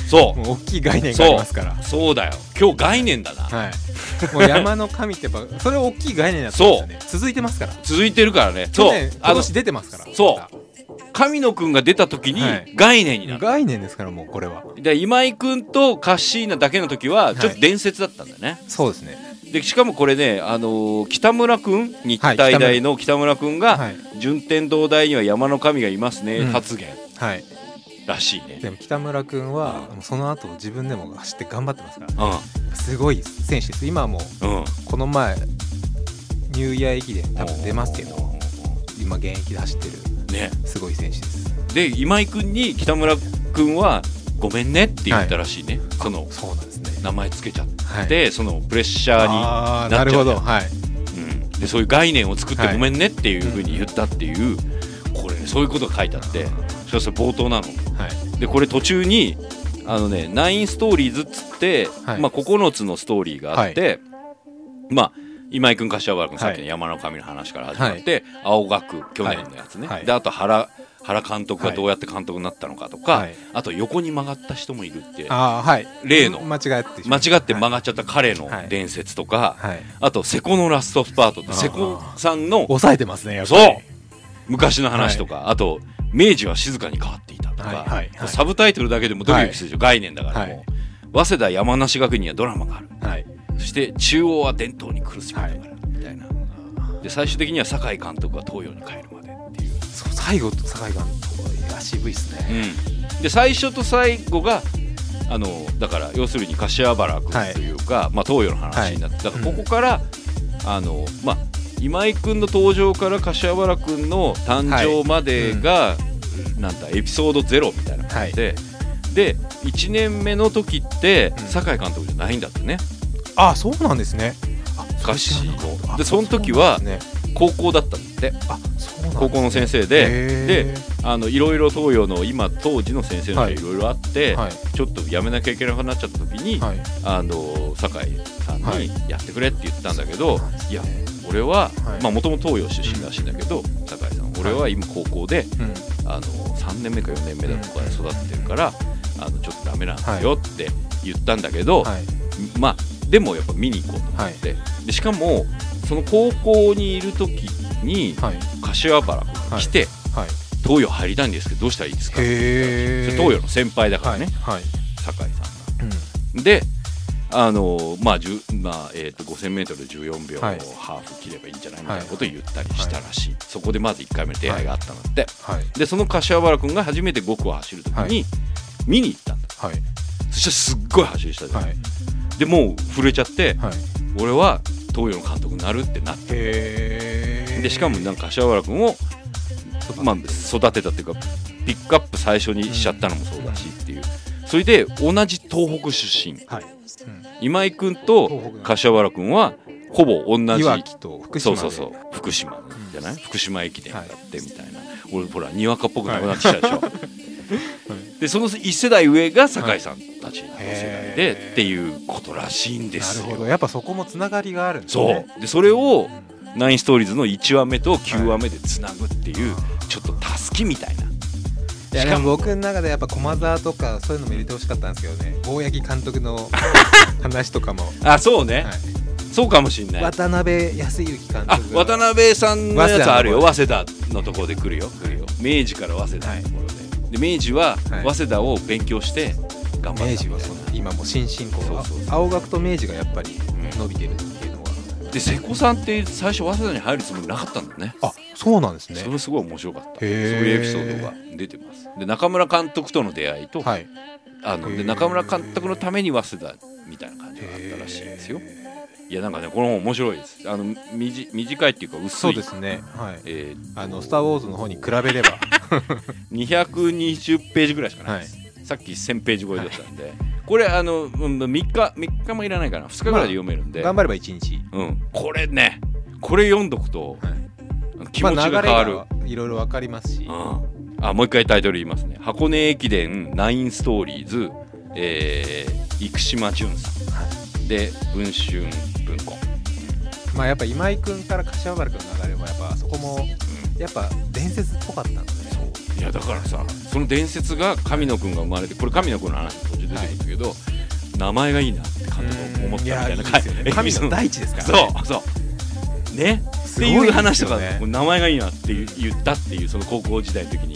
そもう大きい概念がありますから。う。そうだよ。今日概念だな、はい。もう山の神ってやっぱ *laughs* それ大きい概念だったんですよね。続いてますから。続いてるからね。去そう。年今あの年出てますから。そう。神野君が出た時にはい。概念になった、概念ですからもうこれは。で今井君とカッシーナだけの時はちょっと伝説だったんだよね、そうですねでしかもこれね、あのー北村君日はい体大の北村君が、はい。順天堂大には山の神がいますね、うん。発言。はい。らしいね、でも北村君はもうその後自分でも走って頑張ってますから。うすごい選手です。今はもうこの前ニューイヤー駅伝多分出ますけど今現役で走ってるね。すごい選手です。で今井君に北村君はごめんねって言ったらしいね、そのそうなんですね。名前つけちゃっはい。て、そのプレッシャーになっちゃうなるほど。はい。うん、でそういう概念を作ってはいごめんねっていうふうに言ったっていう、これねそういうことが書いてあってそれそれ冒頭なの。はい。でこれ途中にあのねナインストーリーズっつって、はい。まあ、9つのストーリーがあって、まあ今井君柏原君さっきのはい。山の神の話から始まって、青学去年のやつね、はい。であと原原監督がどうやって監督になったのかとか、はい。あと横に曲がった人もいるってはい。例の。間違って間違って曲まがっちゃった彼のはい。伝説とか、はい。あと瀬古のラストスパートって瀬古さんの抑えてますねそう。昔の話とか、あと明治は静かに変わっていたとか、サブタイトルだけでもドキドキするでしょ、概念だからもう、はい。早稲田山梨学院にはドラマがある。はい。そして中央は伝統に苦しみながら、みたいな。で最終的には酒井監督が東洋に帰る最後と酒井監督いや渋いっすね。で最初と最後があのだから要するに柏原君というか、まあ、東洋の話になって、だからここから、あのまあ今井君の登場から柏原君の誕生までが、なんだエピソードゼロみたいな感じで、で1年目の時ってうん。酒井監督じゃないんだってね、あそうなんですね。あ歌詞の。でその時はね高校だったんだって。あそうなんね。高校の先生で。へであのいろいろ東洋の今当時の先生のはい。いろいろあって、はい。ちょっと辞めなきゃいけなくなっちゃった時に、はい。あの酒井さんはい。にやってくれって言ったんだけど、そうなんですね。いや俺はもともと東洋出身らしいんだけど、酒井さん俺は今高校でうん。あの3年目か4年目だとかで育ってるから、あのちょっとダメなんですよって言ったんだけど、はい。まあでもやっぱ見に行こうと思って、でしかもその高校にいる時にはい。柏原君が来て、はい。東洋入りたいんですけどどうしたらいいですか？って東洋の先輩だからね、はい。酒井さんが。うんであのまあまあえー、と 5000m で14秒ハーフ切ればいいんじゃないみたいなことを言ったりしたらしい、そこでまず1回目の出会いがあったんだって、はい。でその柏原君が初めて5区を走る時に、はい。見に行ったんだ。はい。そしたらすっごい走りしたじゃん、はい。でもう震えちゃって、はい。俺は東洋の監督になるってなって。でしかもなんか柏原君を、まあ、育てたっていうかピックアップ最初にしちゃったのもそうだしっていう。それで同じ東北出身。はい。今井君と柏原君はほぼ同じ。そうそうそう。福島じゃない、福島駅伝だってみたいな、俺ほらにわかっぽくなくなってきたでしょ、*laughs* でその一世代上が酒井さんたちの世代で、っていうことらしいんですよ。なるほど。やっぱそこもつながりがあるんですそねう。でそれをナインストーリーズの1話目と9話目でつなぐっていう、ちょっとたすきみたいな。いやでしかもも僕の中でやっぱ駒沢とかそういうのも入れてほしかったんですけどね。大八木監督の *laughs* 話とかも、あそうね、はい。そうかもしんない。渡辺康之監督渡辺さんのやつあるよ。早早稲田のところで来るよ。来るよ。明治から早稲田のところで,、で明治ははい。早稲田を勉強して頑張った明治はそう今もう新進行そう青学と明治がやっぱり伸びてるっていうのは、で瀬古さんって最初早稲田に入るつもりなかったんだね。あそうなんですね。それすごい面白かった。そういうエピソードが出てます。で中村監督との出会いと、はい。あので中村監督のために早稲田みたいな感じがあったらしいですよ。いやなんかねこの本面白いです。あの短いっていうか薄い。そうですね。はい。えーあの「スター・ウォーズ」の方に比べれば220ページぐらいしかないはい。です、さっき1000ページ超えだったんで、これあのうん3日3日もいらないかな。2日ぐらいで読めるんで、頑張れば1日。うん、これねこれ読んどくとはい。気持ちが変わる、まあ、流れがいろいろ分かりますし、うん、あもう一回タイトル言いますね。箱根駅伝ナインストーリーズ、えー、生島淳さん。で文春文庫。まあやっぱ今井君から柏原君の流れもやっぱそこもやっぱ伝説っぽかったので、いやだからさその伝説が神野くんが生まれてこれ神野くんの話途中で出てくるんだけど、名前がいいなって監督が思ったみたいなうんいやいいですよね神の第一ですからね。そうそう。ね？っていう話とか、ね。名前がいいなって言言ったっていうその高校時代の時に。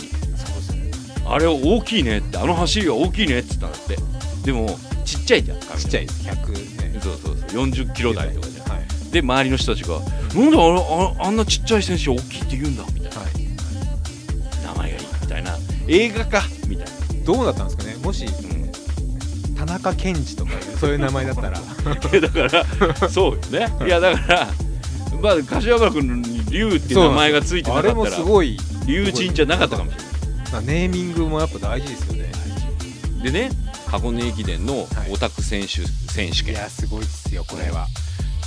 あれ大きいねってあの走りは大きいねって言ったんだって。でもちっちゃいじゃんちっちゃいです。100ね。そうそうそう。40キロ台とかじゃんはい。で周りの人たちが「なんであれああんなちっちゃい選手大きいって言うんだ」みたいな。はいたいな。映画か。みたいどうだったんですかね。もしな、うん田中健二とかそういう名前だったら。*laughs* だからそうよね。いやだからまあ柏原君に龍っていう名前がついてなかあれもったらすごい龍神じゃなかったかもしれない。まあネーミングもやっぱ大事ですよね。でね箱根駅伝のはい。オタク選手選手い権やすごいですよこれは。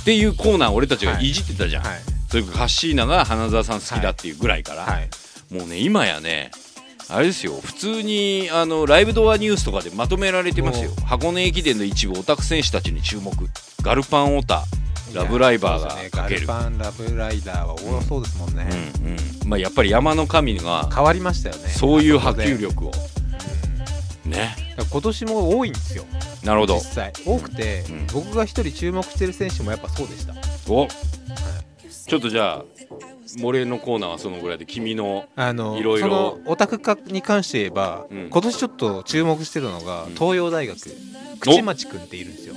っていうコーナー俺たちがい。じってたじゃん、はい。それからカッシーナが花澤さん好きだっていうぐらいから、はい。もうね今やねあれですよ。普通にあのライブドアニュースとかでまとめられてますよ。箱根駅伝の一部オタク選手たちに注目。ガルパンオタラブライバーがかける。ガルパンラブライダーは多そうですもんね、うんうん。まあ、やっぱり山の神が変わりましたよね。そういう波及力を。ねうん。今年も多いんですよ。なるほど。実際。多くて、うん。僕が一人注目してる選手もやっぱそうでした、お。ちょっとじゃあ俺のコーナーはそのぐらいで君のあのいろいろ。オタク化に関して言えば、うん。今年ちょっと注目してたのが、うん。東洋大学口町くんっているんですよ。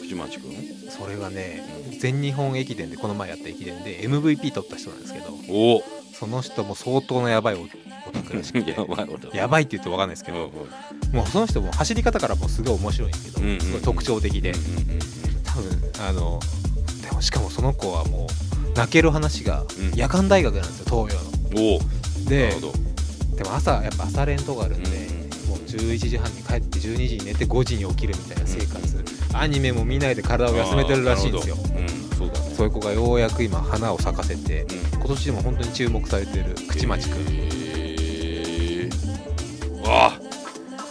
口町君それがね全日本駅伝でこの前やった駅伝で MVP 取った人なんですけどお。その人も相当なやばいオオタクらしくて *laughs* やばい俺やばいって言うと分かんないですけど、うんうん。もうその人も走り方からもすごい面白いんですけど、うんうんうん。すごい特徴的で、うんうんうん。多分あのでもしかもその子はもう泣ける話がうん。夜間大学なんですよ東洋の。ででも朝やっぱ朝練とかあるんで、うんもう11時半に帰って12時に寝て5時に起きるみたいな生活、アニメも見ないで体を休めてるらしいんですよ。そうだね。そういう子がようやく今花を咲かせてうん。今年でも本当に注目されてる口町くん、へーわあ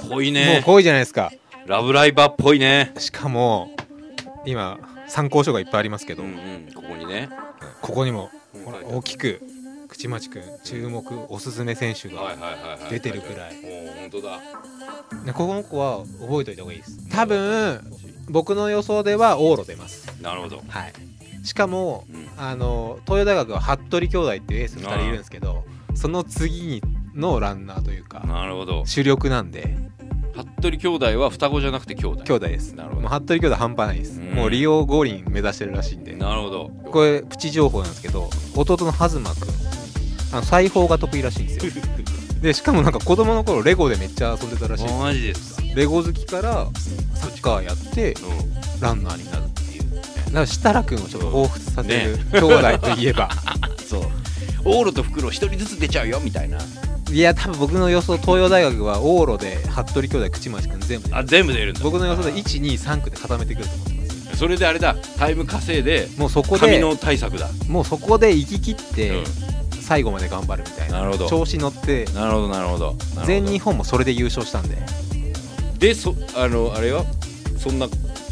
ぽいもうね濃いじゃないですか。ラブライバーっぽいね。しかも今参考書がいっぱいありますけど、うんうん。ここにね。ここにもほら大きく口町くん注目おすすめ選手が、出てるくらい。本当だ。でこの子は覚えておいた方がいいです。多分僕の予想では往路出ます。なるほど。はい。しかもうん。あの東洋大学は服部兄弟っていうエース2人いるんですけどその次にのランナーというかなるほど。主力なんで服部兄弟は双子じゃなくて兄弟。兄弟です。なるほど。服部兄弟半端ないです。うん。もうリオ五輪目指してるらしいんで。なるほど。これプチ情報なんですけど弟のハズマくん。あの裁縫が得意らしいんですよ。*laughs* でしかもなんか子供の頃レゴでめっちゃ遊んでたらしいマジですか。レゴ好きからサッカーやってうランナーになるっていう。だから設楽君をちょっと彷彿させる、ね。兄弟といえば。ん *laughs* そう。オールと袋一人ずつ出ちゃうよみたいないや多分僕の予想東洋大学は往路で服部兄弟口町君全部であ全部出るんだ。僕の予想で123区で固めてくると思ってますそれであれだタイム稼いでもうそこで髪の対策だ。もうそこで行き切って、うん。最後まで頑張るみたいな。なるほど。調子乗ってなるほどなるほど全日本もそれで優勝したんで。でそあのあれはそんな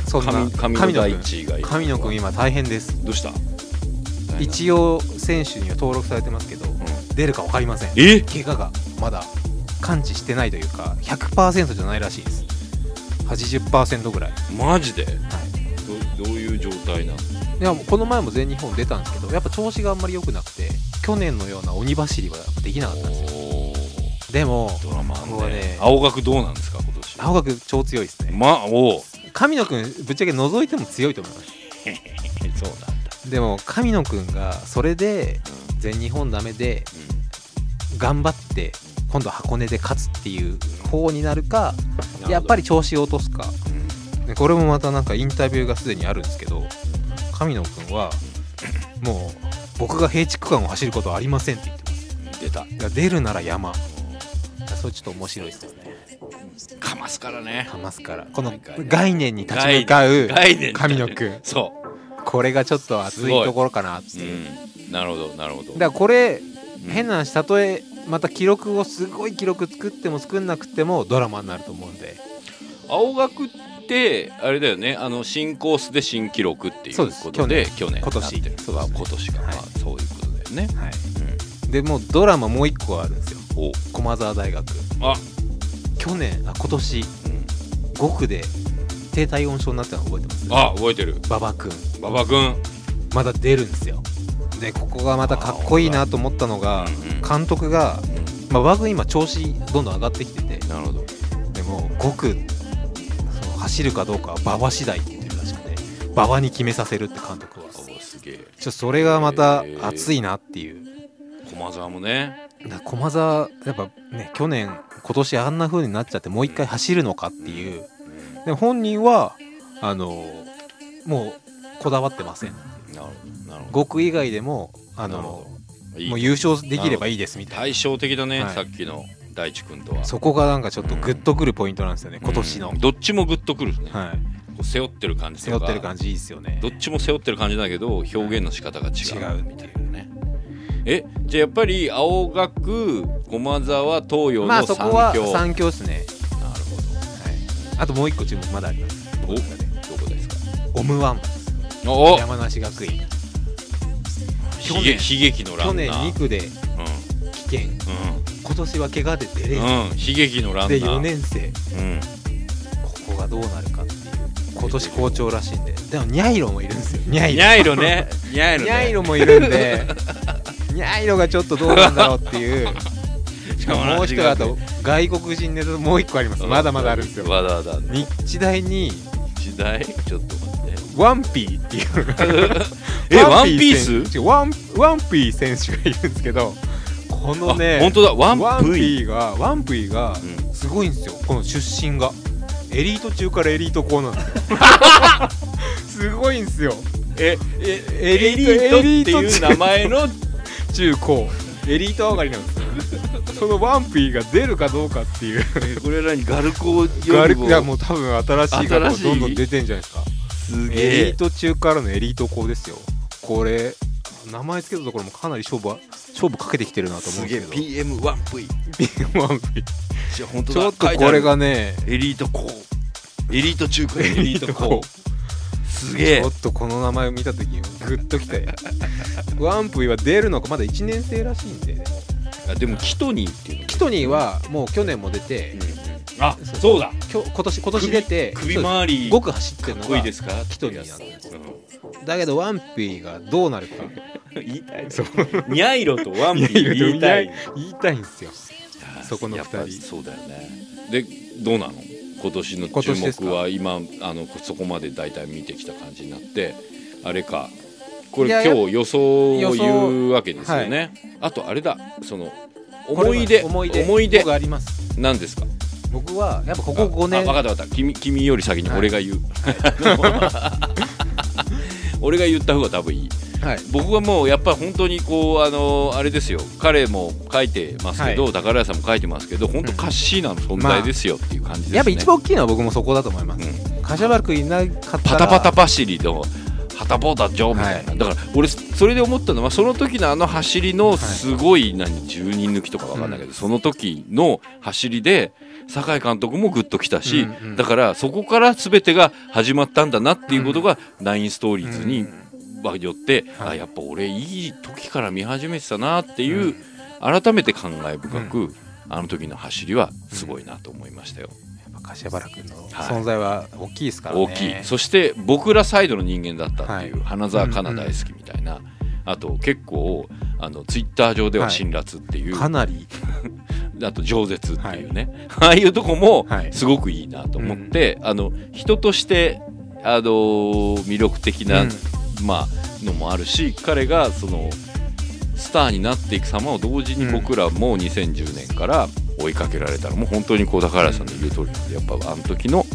そんな神神野大地がいる。神野君今大変です。どうした？一応選手には登録されてますけど、出るか分かりません。え？怪我がまだ完治してないというか100%じゃないらしいです。80%ぐらい、マジで？はどどういう状態なのい、いやこの前も全日本出たんですけどやっぱ調子があんまり良くなくて去年のような鬼走りはできなかったんですよ。でもドラマあんねね青学どうなんですか今年？青学超強いですね。まおお。神野君ぶっちゃけ覗いても強いと思います。*laughs* そうなんだ。でも神野君がそれで全日本ダメで頑張って今度箱根で勝つっていう方になるかうんやっぱり調子を落とすか。うん。でこれもまたなんかインタビューがすでにあるんですけど神野君はもう僕が平地区間を走ることはありませんって言ってます。出た。いや出るなら山。それちょっと面白いですよね。かますからね。かますから。この概念に立ち向かう神野君そこれがちょっと熱いところかなってう、う。いう、ん、なるほどなるほど。だからこれうん変な話たとえまた記録をすごい記録作っても作んなくてもドラマになると思うんで。青学ってあれだよね。あの新コースで新記録っていうことで去年。今年。今年が、はい。まあそういうことだよね、はい。でもうドラマもう一個あるんですよ。お。駒澤大学。あ、去年あ今年。うん、5区で低体温症になったの覚えてます？あ覚えてる。馬場君馬場君まだ出るんですよでここがまたかっこいいなと思ったのが監督が、まあ、馬場君今調子どんどん上がってきててなるほど。でも5区その走るかどうかは馬場次第って言ってるらしくて馬場に決めさせるって監督は。おすげえ。ちょっとそれがまた熱いなっていう。駒澤もね。駒澤やっぱね去年今年あんな風になっちゃってもう一回走るのかっていう。でも本人はあのもうこだわってませんなるほどなるほど。5区以外でもあのもう優勝できればいいですみたい対照的だね、はい。さっきの大地君とは。なそこがなんかちょっとグッとくるポイントなんですよね今年の。うん、どっちもグッとくるね、はい。背負ってる感じ背負ってる感じいいですよね。どっちも背負ってる感じだけど表現の仕方が違う。違うみたいなね。えじゃあやっぱり青学駒沢東洋まあの三そこは強、三強ですね。なるはい。あともう一個注目まだあります。ほどおどこですか？オムワン。山梨学院去悲年。劇悲劇のラ去年ンナー。2区でう危険。ん。今年は怪我で出れず、うん、うん、悲劇のランナー。で4年生。うん。ここがどうなるかっていう。今年好調らしいんで。でもニャイロもいるんですよ。ニャイロ。ニャイロね。ニャイロね。ニャイロもいるんで。ニャイロがちょっとどうなんだろうっていう。*laughs* もう一人あと外国人ネタもう一個あります。まだまだあるんですよ。まだまだ。日大に。時代ちょっと待ってワンピーっていう。*laughs* えワンピース？選手。ワンワンピー選手がいるんですけどこのねあ本当だ。ワンワンピーがワンピーがうん。すごいんですよ。この出身が。エリート中からエリート校なんですよ。*laughs* すごいんですよ。ええエエリートっていう名前の中高。エリート上がりなんですよ。そのワンピーが出るかどうかっていう。これらにガルコよガルいやもう多分新しい学新しい？校どんどん出てんじゃないですかすげエリえート中からのエリート校ですよ。これ名前つけたところもかなり勝負は勝負かけてきてるなと思うんですけど PM1V 1V じゃあ本当ちょっとこれがねエリートコーエリート中華エリートコーすげえ。ちょっとこの名前を見た時にグッときて。ワンプイは出るのかまだ1年生らしいんで。あでもキトニーっていうの。キトニーはもう去年も出て、あそうだ。きょ今年今年出て首そう周り5区走ってるのがこいいですか？キトニーなんですうん。だけどワンピーがどうなるか。*laughs* 言いたいそうニャイロとワンピー言いたい。言いたいんですよ。そこの二人。やっぱりそうだよね。でどうなの？今年の今注目は今あのそこまで大体見てきた感じになってあれか。これ今日予想を言うわけですよね、あとあれだ。その思い出。思い出思い出。僕あります。何ですか？僕はやっぱここ5年。あ分かった分かった。君君より先に俺が言う、*laughs* 俺が言った方が多分いい。はい。僕はもうやっぱり本当にこうあのあれですよ。彼も書いてますけど、は宝屋さんも書いてますけど本当カッシーナの存在ですよっていう感じですね、やっぱ一番大きいのは僕もそこだと思います、うん。柏原君いなかったら。パタパタ走りの旗ボーダージョーみたいな、はい。だから俺それで思ったのはその時のあの走りのすごい何10人抜きとかわかんないけど、うん。その時の走りで酒井監督もグッときたし、うんうん。だからそこから全てが始まったんだなっていうことがナインストーリーズによって、はい。あやっぱ俺いい時から見始めてたなっていう、改めて感慨深く、あの時の走りはすごいなと思いましたよ。柏原君のはい。存在は大きいですからね、大きい。そして僕らサイドの人間だったっていう、はい。花澤香菜大好きみたいな、あと結構あのツイッター上では辛辣っていう、かなりあと饒舌っていうね、ああいうとこもはい。すごくいいなと思って、あの人としてあの魅力的な、うん。まあのもあるし彼がそのスターになっていく様を同時に僕らも2010年から追いかけられたのも本当にこう宝屋さんの言う通りなんでやっぱあの時のはい。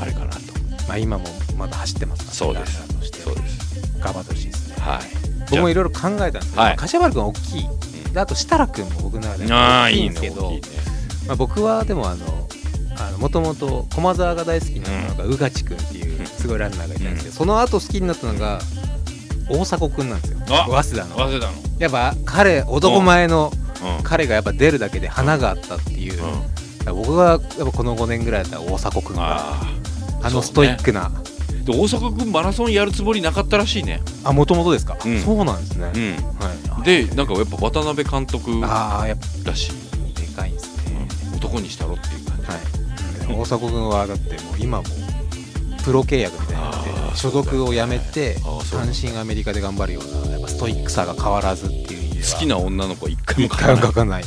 あれかなと。まあ、今もまだ走ってますからそうです。そうです。頑張ってほしいですねはい。僕もいろいろ考えたんですけど、はい。柏原君は大きい、であと設楽君も僕の中で大きあいんですけどねまあ、僕はでもあのもともと駒澤が大好きなのが宇賀地君っていうすごいランナーがいたんですけど、その後好きになったのが大迫君なんですよ。あ早稲田の。早稲田の。やっぱ彼男前のうん。彼がやっぱ出るだけで花があったっていう、うん。僕はやっぱこの5年ぐらいだったら大迫君がああのストイックな、ーで大阪君マラソンやるつもりなかったらしいね、あもともとですか、うん。そうなんですね、うん、はい、でなんかやっぱ渡辺監督ああやっらしい、ぱでかいんですね、うん。男にしたろっていう感じ、はい、大迫君はだってもう今もプロ契約みたいになってあー所属を辞めて単身アメリカで頑張るようなやっぱストイックさが変わらずっていう好きな女の子は一回も書かない。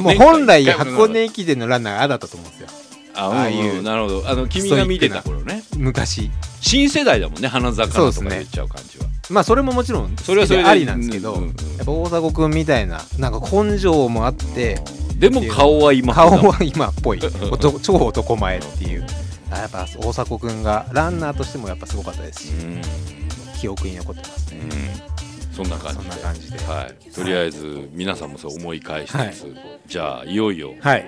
もう本来箱根駅伝のランナーがあだったと思うんですよあああいううんなるほど。あの君が見てた頃ね。昔。新世代だもんね花坂とか言っちゃう感じは。まあそれももちろんそれはそれでありなんですけど、うんうんうんやっぱ大迫君みたいななんか根性もあってでも顔は今顔は今っぽい。*laughs* 男超男前っていう。あやっぱ大迫君がランナーとしてもやっぱすごかったですしうん。記憶に残ってますね。うん。そんな感じで。感じで。はい、とりあえず皆さんもそう思い返しつつ、はい。じゃあいよいよはい。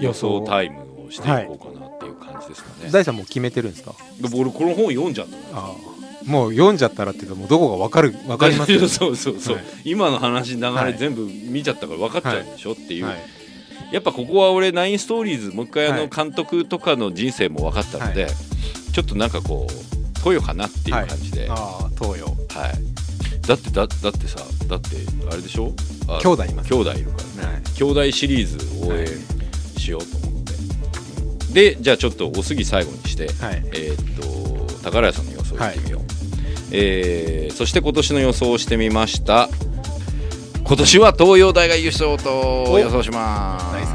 予想タイムをしてい。こうかなっていう感じですかね、大さんもう決めてるんですか？でも俺この本読んじゃったもう読んじゃったらっていうともうどこが分かる分かりますよ、*laughs* そうそうそう、はい。今の話流はい。れ全部見ちゃったから分かっちゃうでしょっていう、はい。やっぱここは俺ナインストーリーズもう一回あのはい。監督とかの人生も分かったので、ちょっとなんかこうトヨかなっていう感じで、はい。ああ東洋。だってだだってさだってあれでしょ？あ兄弟います。兄弟いるからね、はい。兄弟シリーズを応援しようと思って、でじゃあちょっとおすぎ最後にして、はい。えーっと宝屋さんの予想してみよう、えーそして今年の予想をしてみました。今年は東洋大が優勝と予想します。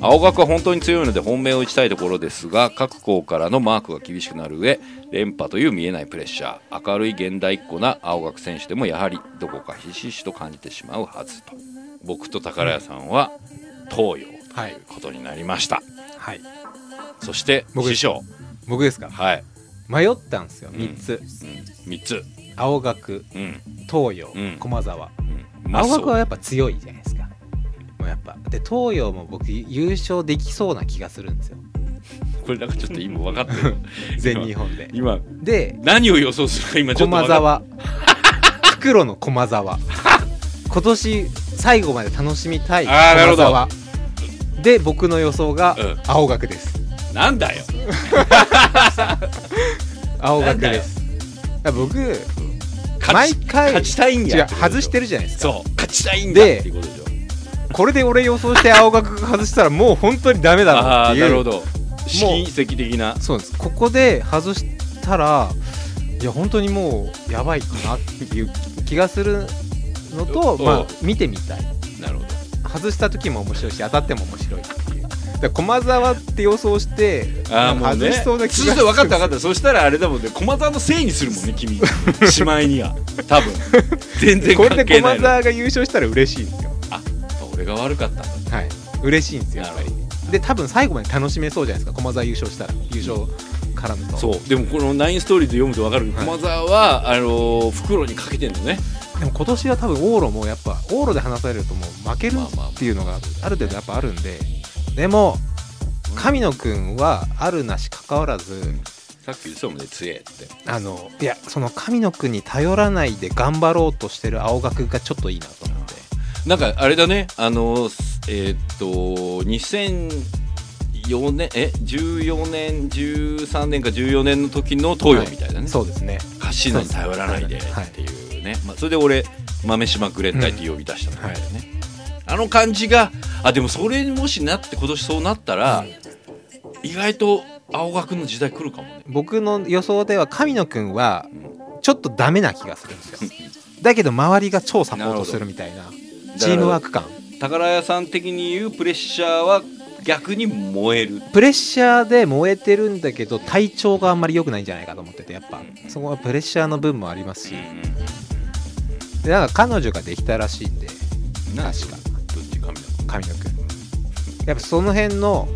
青学は本当に強いので本命を打ちたいところですが各校からのマークが厳しくなる上連覇という見えないプレッシャー。明るい現代っ子な青学選手でもやはりどこかひしひしと感じてしまうはずと。僕と宝屋さんは東洋とはいいうことになりました、はいそして僕師匠。僕ですか？はい、迷ったんですようん。3つ、うん、3つ。青学うん。東洋、うん。駒沢。うん。まあ青学そうはやっぱ強いじゃないですか。もうやっぱ。で東洋も僕優勝できそうな気がするんですよ。これなんかちょっと今分かってる。*laughs* 全日本で。今で何を予想するか今ちょっと駒分かっ沢。*laughs* 袋の駒沢。今年最後まで楽しみたいあーなるほど。駒沢で僕の予想がうん。青学です、なんだよ。*laughs* 青学です。いや僕勝ち毎回勝ちたいん違うや外してるじゃないですか。そう勝ちたいんだっていうことでしょ。これで俺予想して青学が外したらもう本当にダメだなああっていう。なるほど。試金石的な。そうです。ここで外したらいや本当にもうやばいかなっていう気がするのと、うんまあ、見てみたい外した時も面白いし当たっても面白いっていう。だ駒沢って予想してああもうね。外しそうな気がする。分かった分かった。そしたらあれだもんね。駒沢のせいにするもんね君。しまいには。多分。全然これで関係ないの。駒沢が優勝したら嬉しいんですよ。あ俺が悪かったんだ。はい。嬉しいんですよやっぱり。で多分最後まで楽しめそうじゃないですか駒沢優勝したら。優勝絡むと。そう。でもこの「ナインストーリーズ」読むと分かるけど、はい。駒沢はあのー袋にかけてんのねでも今年は多分往路もやっぱ往路で話されるともう負けるっていうのがある程度やっぱあるんででも神野くんはあるなし関わらずさっき言ってたもんね強えって。あのいやその神野くんに頼らないで頑張ろうとしてる青学がちょっといいなと思って。なんかあれだねあのえーっと2004年え14年13年か14年の時の東洋みたいなね、そうですね。カシノに頼らないではいっていうね、まあ、それで俺豆島グレン隊って呼び出したんだよね、あの感じがあでもそれにもしなって今年そうなったら、意外と青学の時代来るかもね。僕の予想では神野くんはちょっとダメな気がするんですよ。だけど周りが超サポートするみたいなチームワーク感。宝屋さん的に言うプレッシャーは逆に燃える。プレッシャーで燃えてるんだけど体調があんまり良くないんじゃないかと思っててやっぱ。そこはプレッシャーの分もありますし。でなんか彼女ができたらしいんでな確か。どっち髪の？神野くんやっぱその辺の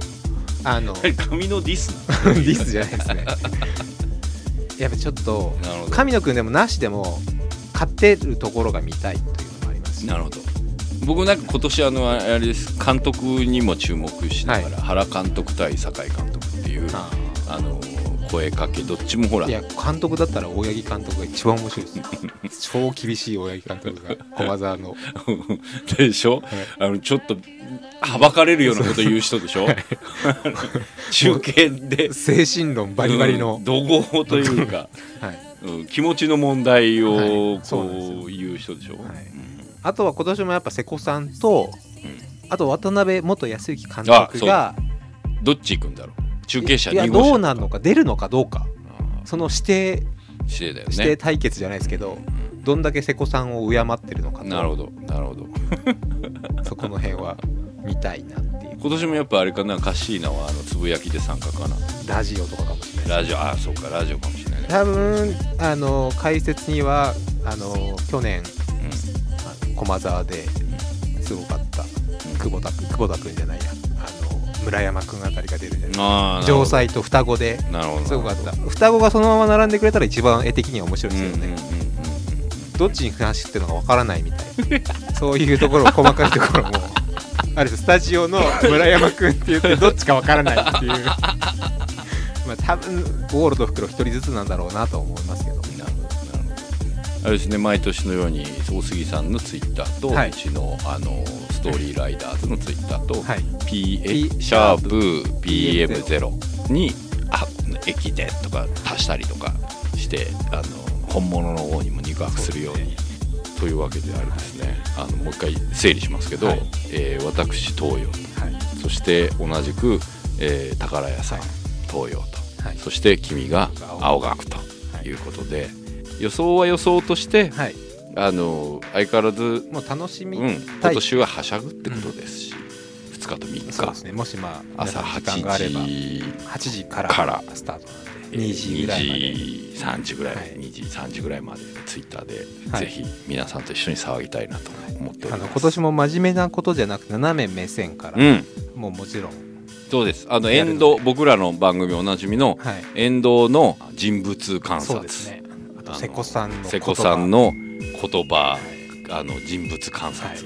あの *laughs* デ髪のディスな *laughs* ィスじゃないですね。*laughs* やっぱちょっと神野くんでもなしでも勝ってるところが見たいというのもありますし。なるほど僕なんか今年あのあれです。監督にも注目しながら、原監督対酒井監督っていうああの声かけどっちもほら。いや監督だったら大八木監督が一番面白いです *laughs* 超厳しい大八木監督が駒沢の。*laughs* でしょ、あのちょっとはばかれるようなこと言う人でしょ？*laughs* 中継で。精神論バリバリの。うん、怒号というか、はい。うん、気持ちの問題はをこう言う人でしょ、はい。うんあとは今年もやっぱ瀬古さんと、うん。あと渡辺元康之監あ督がどっち行くんだろう？中継車いや2号車。どうなんのか出るのかどうか。あその指定ー指定だよ指定ね対決じゃないですけど、どんだけ瀬古さんを敬ってるのかと。なるほどなるほど。*laughs* そこの辺は見たいなっていう。今年もやっぱあれかな？カッシーナはあのつぶやきで参加かな。ラジオとかかもしれない。ラジオああそうかラジオかもしれないね。多分あの解説にはあの去年駒沢ですごかった。久保田君久保田君じゃないや。あの村山君あたりが出るんじゃない。城西と双子でなるほど。すごかった。双子がそのまま並んでくれたら一番絵的には面白いですよね、うんうんうんうんどっちに話してるのかわからないみたいそういうところ細かいところもあるスタジオの村山君って言ってどっちかわからないっていう。*laughs* まあ多分ゴールド袋一人ずつなんだろうなと思いますけどあれですね毎年のように大杉さんのツイッターと、はい。うちのあのストーリーライダーズのツイッターと、はい。P P シャープ PM0 にあ駅伝とか足したりとかしてあの本物の方にも肉薄するようにというわけであれですね。あのもう一回整理しますけど、はい。えー私東洋とはい。そして同じく、えー宝屋さん、はい。東洋とはい。そして君が青学ということで、予想は予想として、はい。あの相変わらず、もう楽しみうん、今年ははしゃぐってことですし、2日と3日。そうですね。もしまあ朝皆さん時間があれば8時8時からからスタートなんでえー2時ぐらいまで。2時3時ぐらい、はい。2時3時ぐらいまでツイッターで、はい。ぜひ皆さんと一緒に騒ぎたいなと思っております。あの今年も真面目なことじゃなくて斜め目線から、うん。もうもちろん。そうです。あのやるので沿道僕らの番組おなじみのはい。沿道の人物観察。そうですね。あと瀬古さんの言葉。瀬古さんの言葉あの人物観察、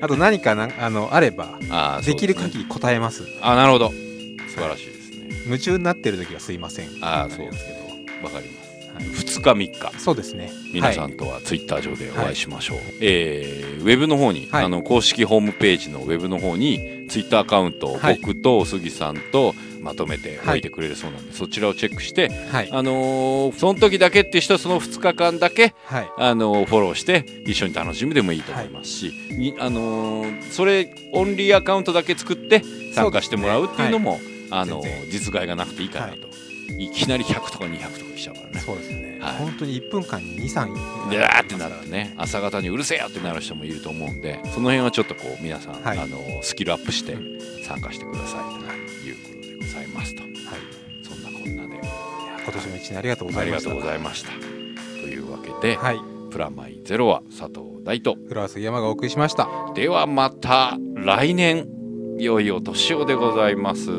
あと何かなあのあればできる限り答えます。あなるほど。素晴らしいですね。夢中になってる時はすいません。ああそうですけど。わかります。はい2日3日。そうですね。皆さはいんとはツイッター上でお会いしましょう、えーウェブの方に、はい。あの公式ホームページのウェブの方にツイッターアカウントをはい。僕と杉さんとまとめておい。てくれるそうなんで、そちらをチェックして、はい。あのーその時だけっていう人はその2日間だけ、はい。あのーフォローして一緒に楽しむでもいいと思いますし、にあのーそれオンリーアカウントだけ作って参加してもらうっていうのも、あの実害がなくていいかなと、い、きなり100とか200とか来ちゃうからね。そうですね、はい。本当に1分間に23でわーってなってね朝方にうるせえよってなる人もいると思うんでその辺はちょっとこう皆さん、はい。あのスキルアップして参加してくださいということでございますと。はい。そんなこんなで。今年も一年ありがとうごありがとざい。ましたうございました。というわけで、はい。プラマイゼロは佐藤大と。フロア杉山がお送りしました。ではまた来年良いお年をでございます。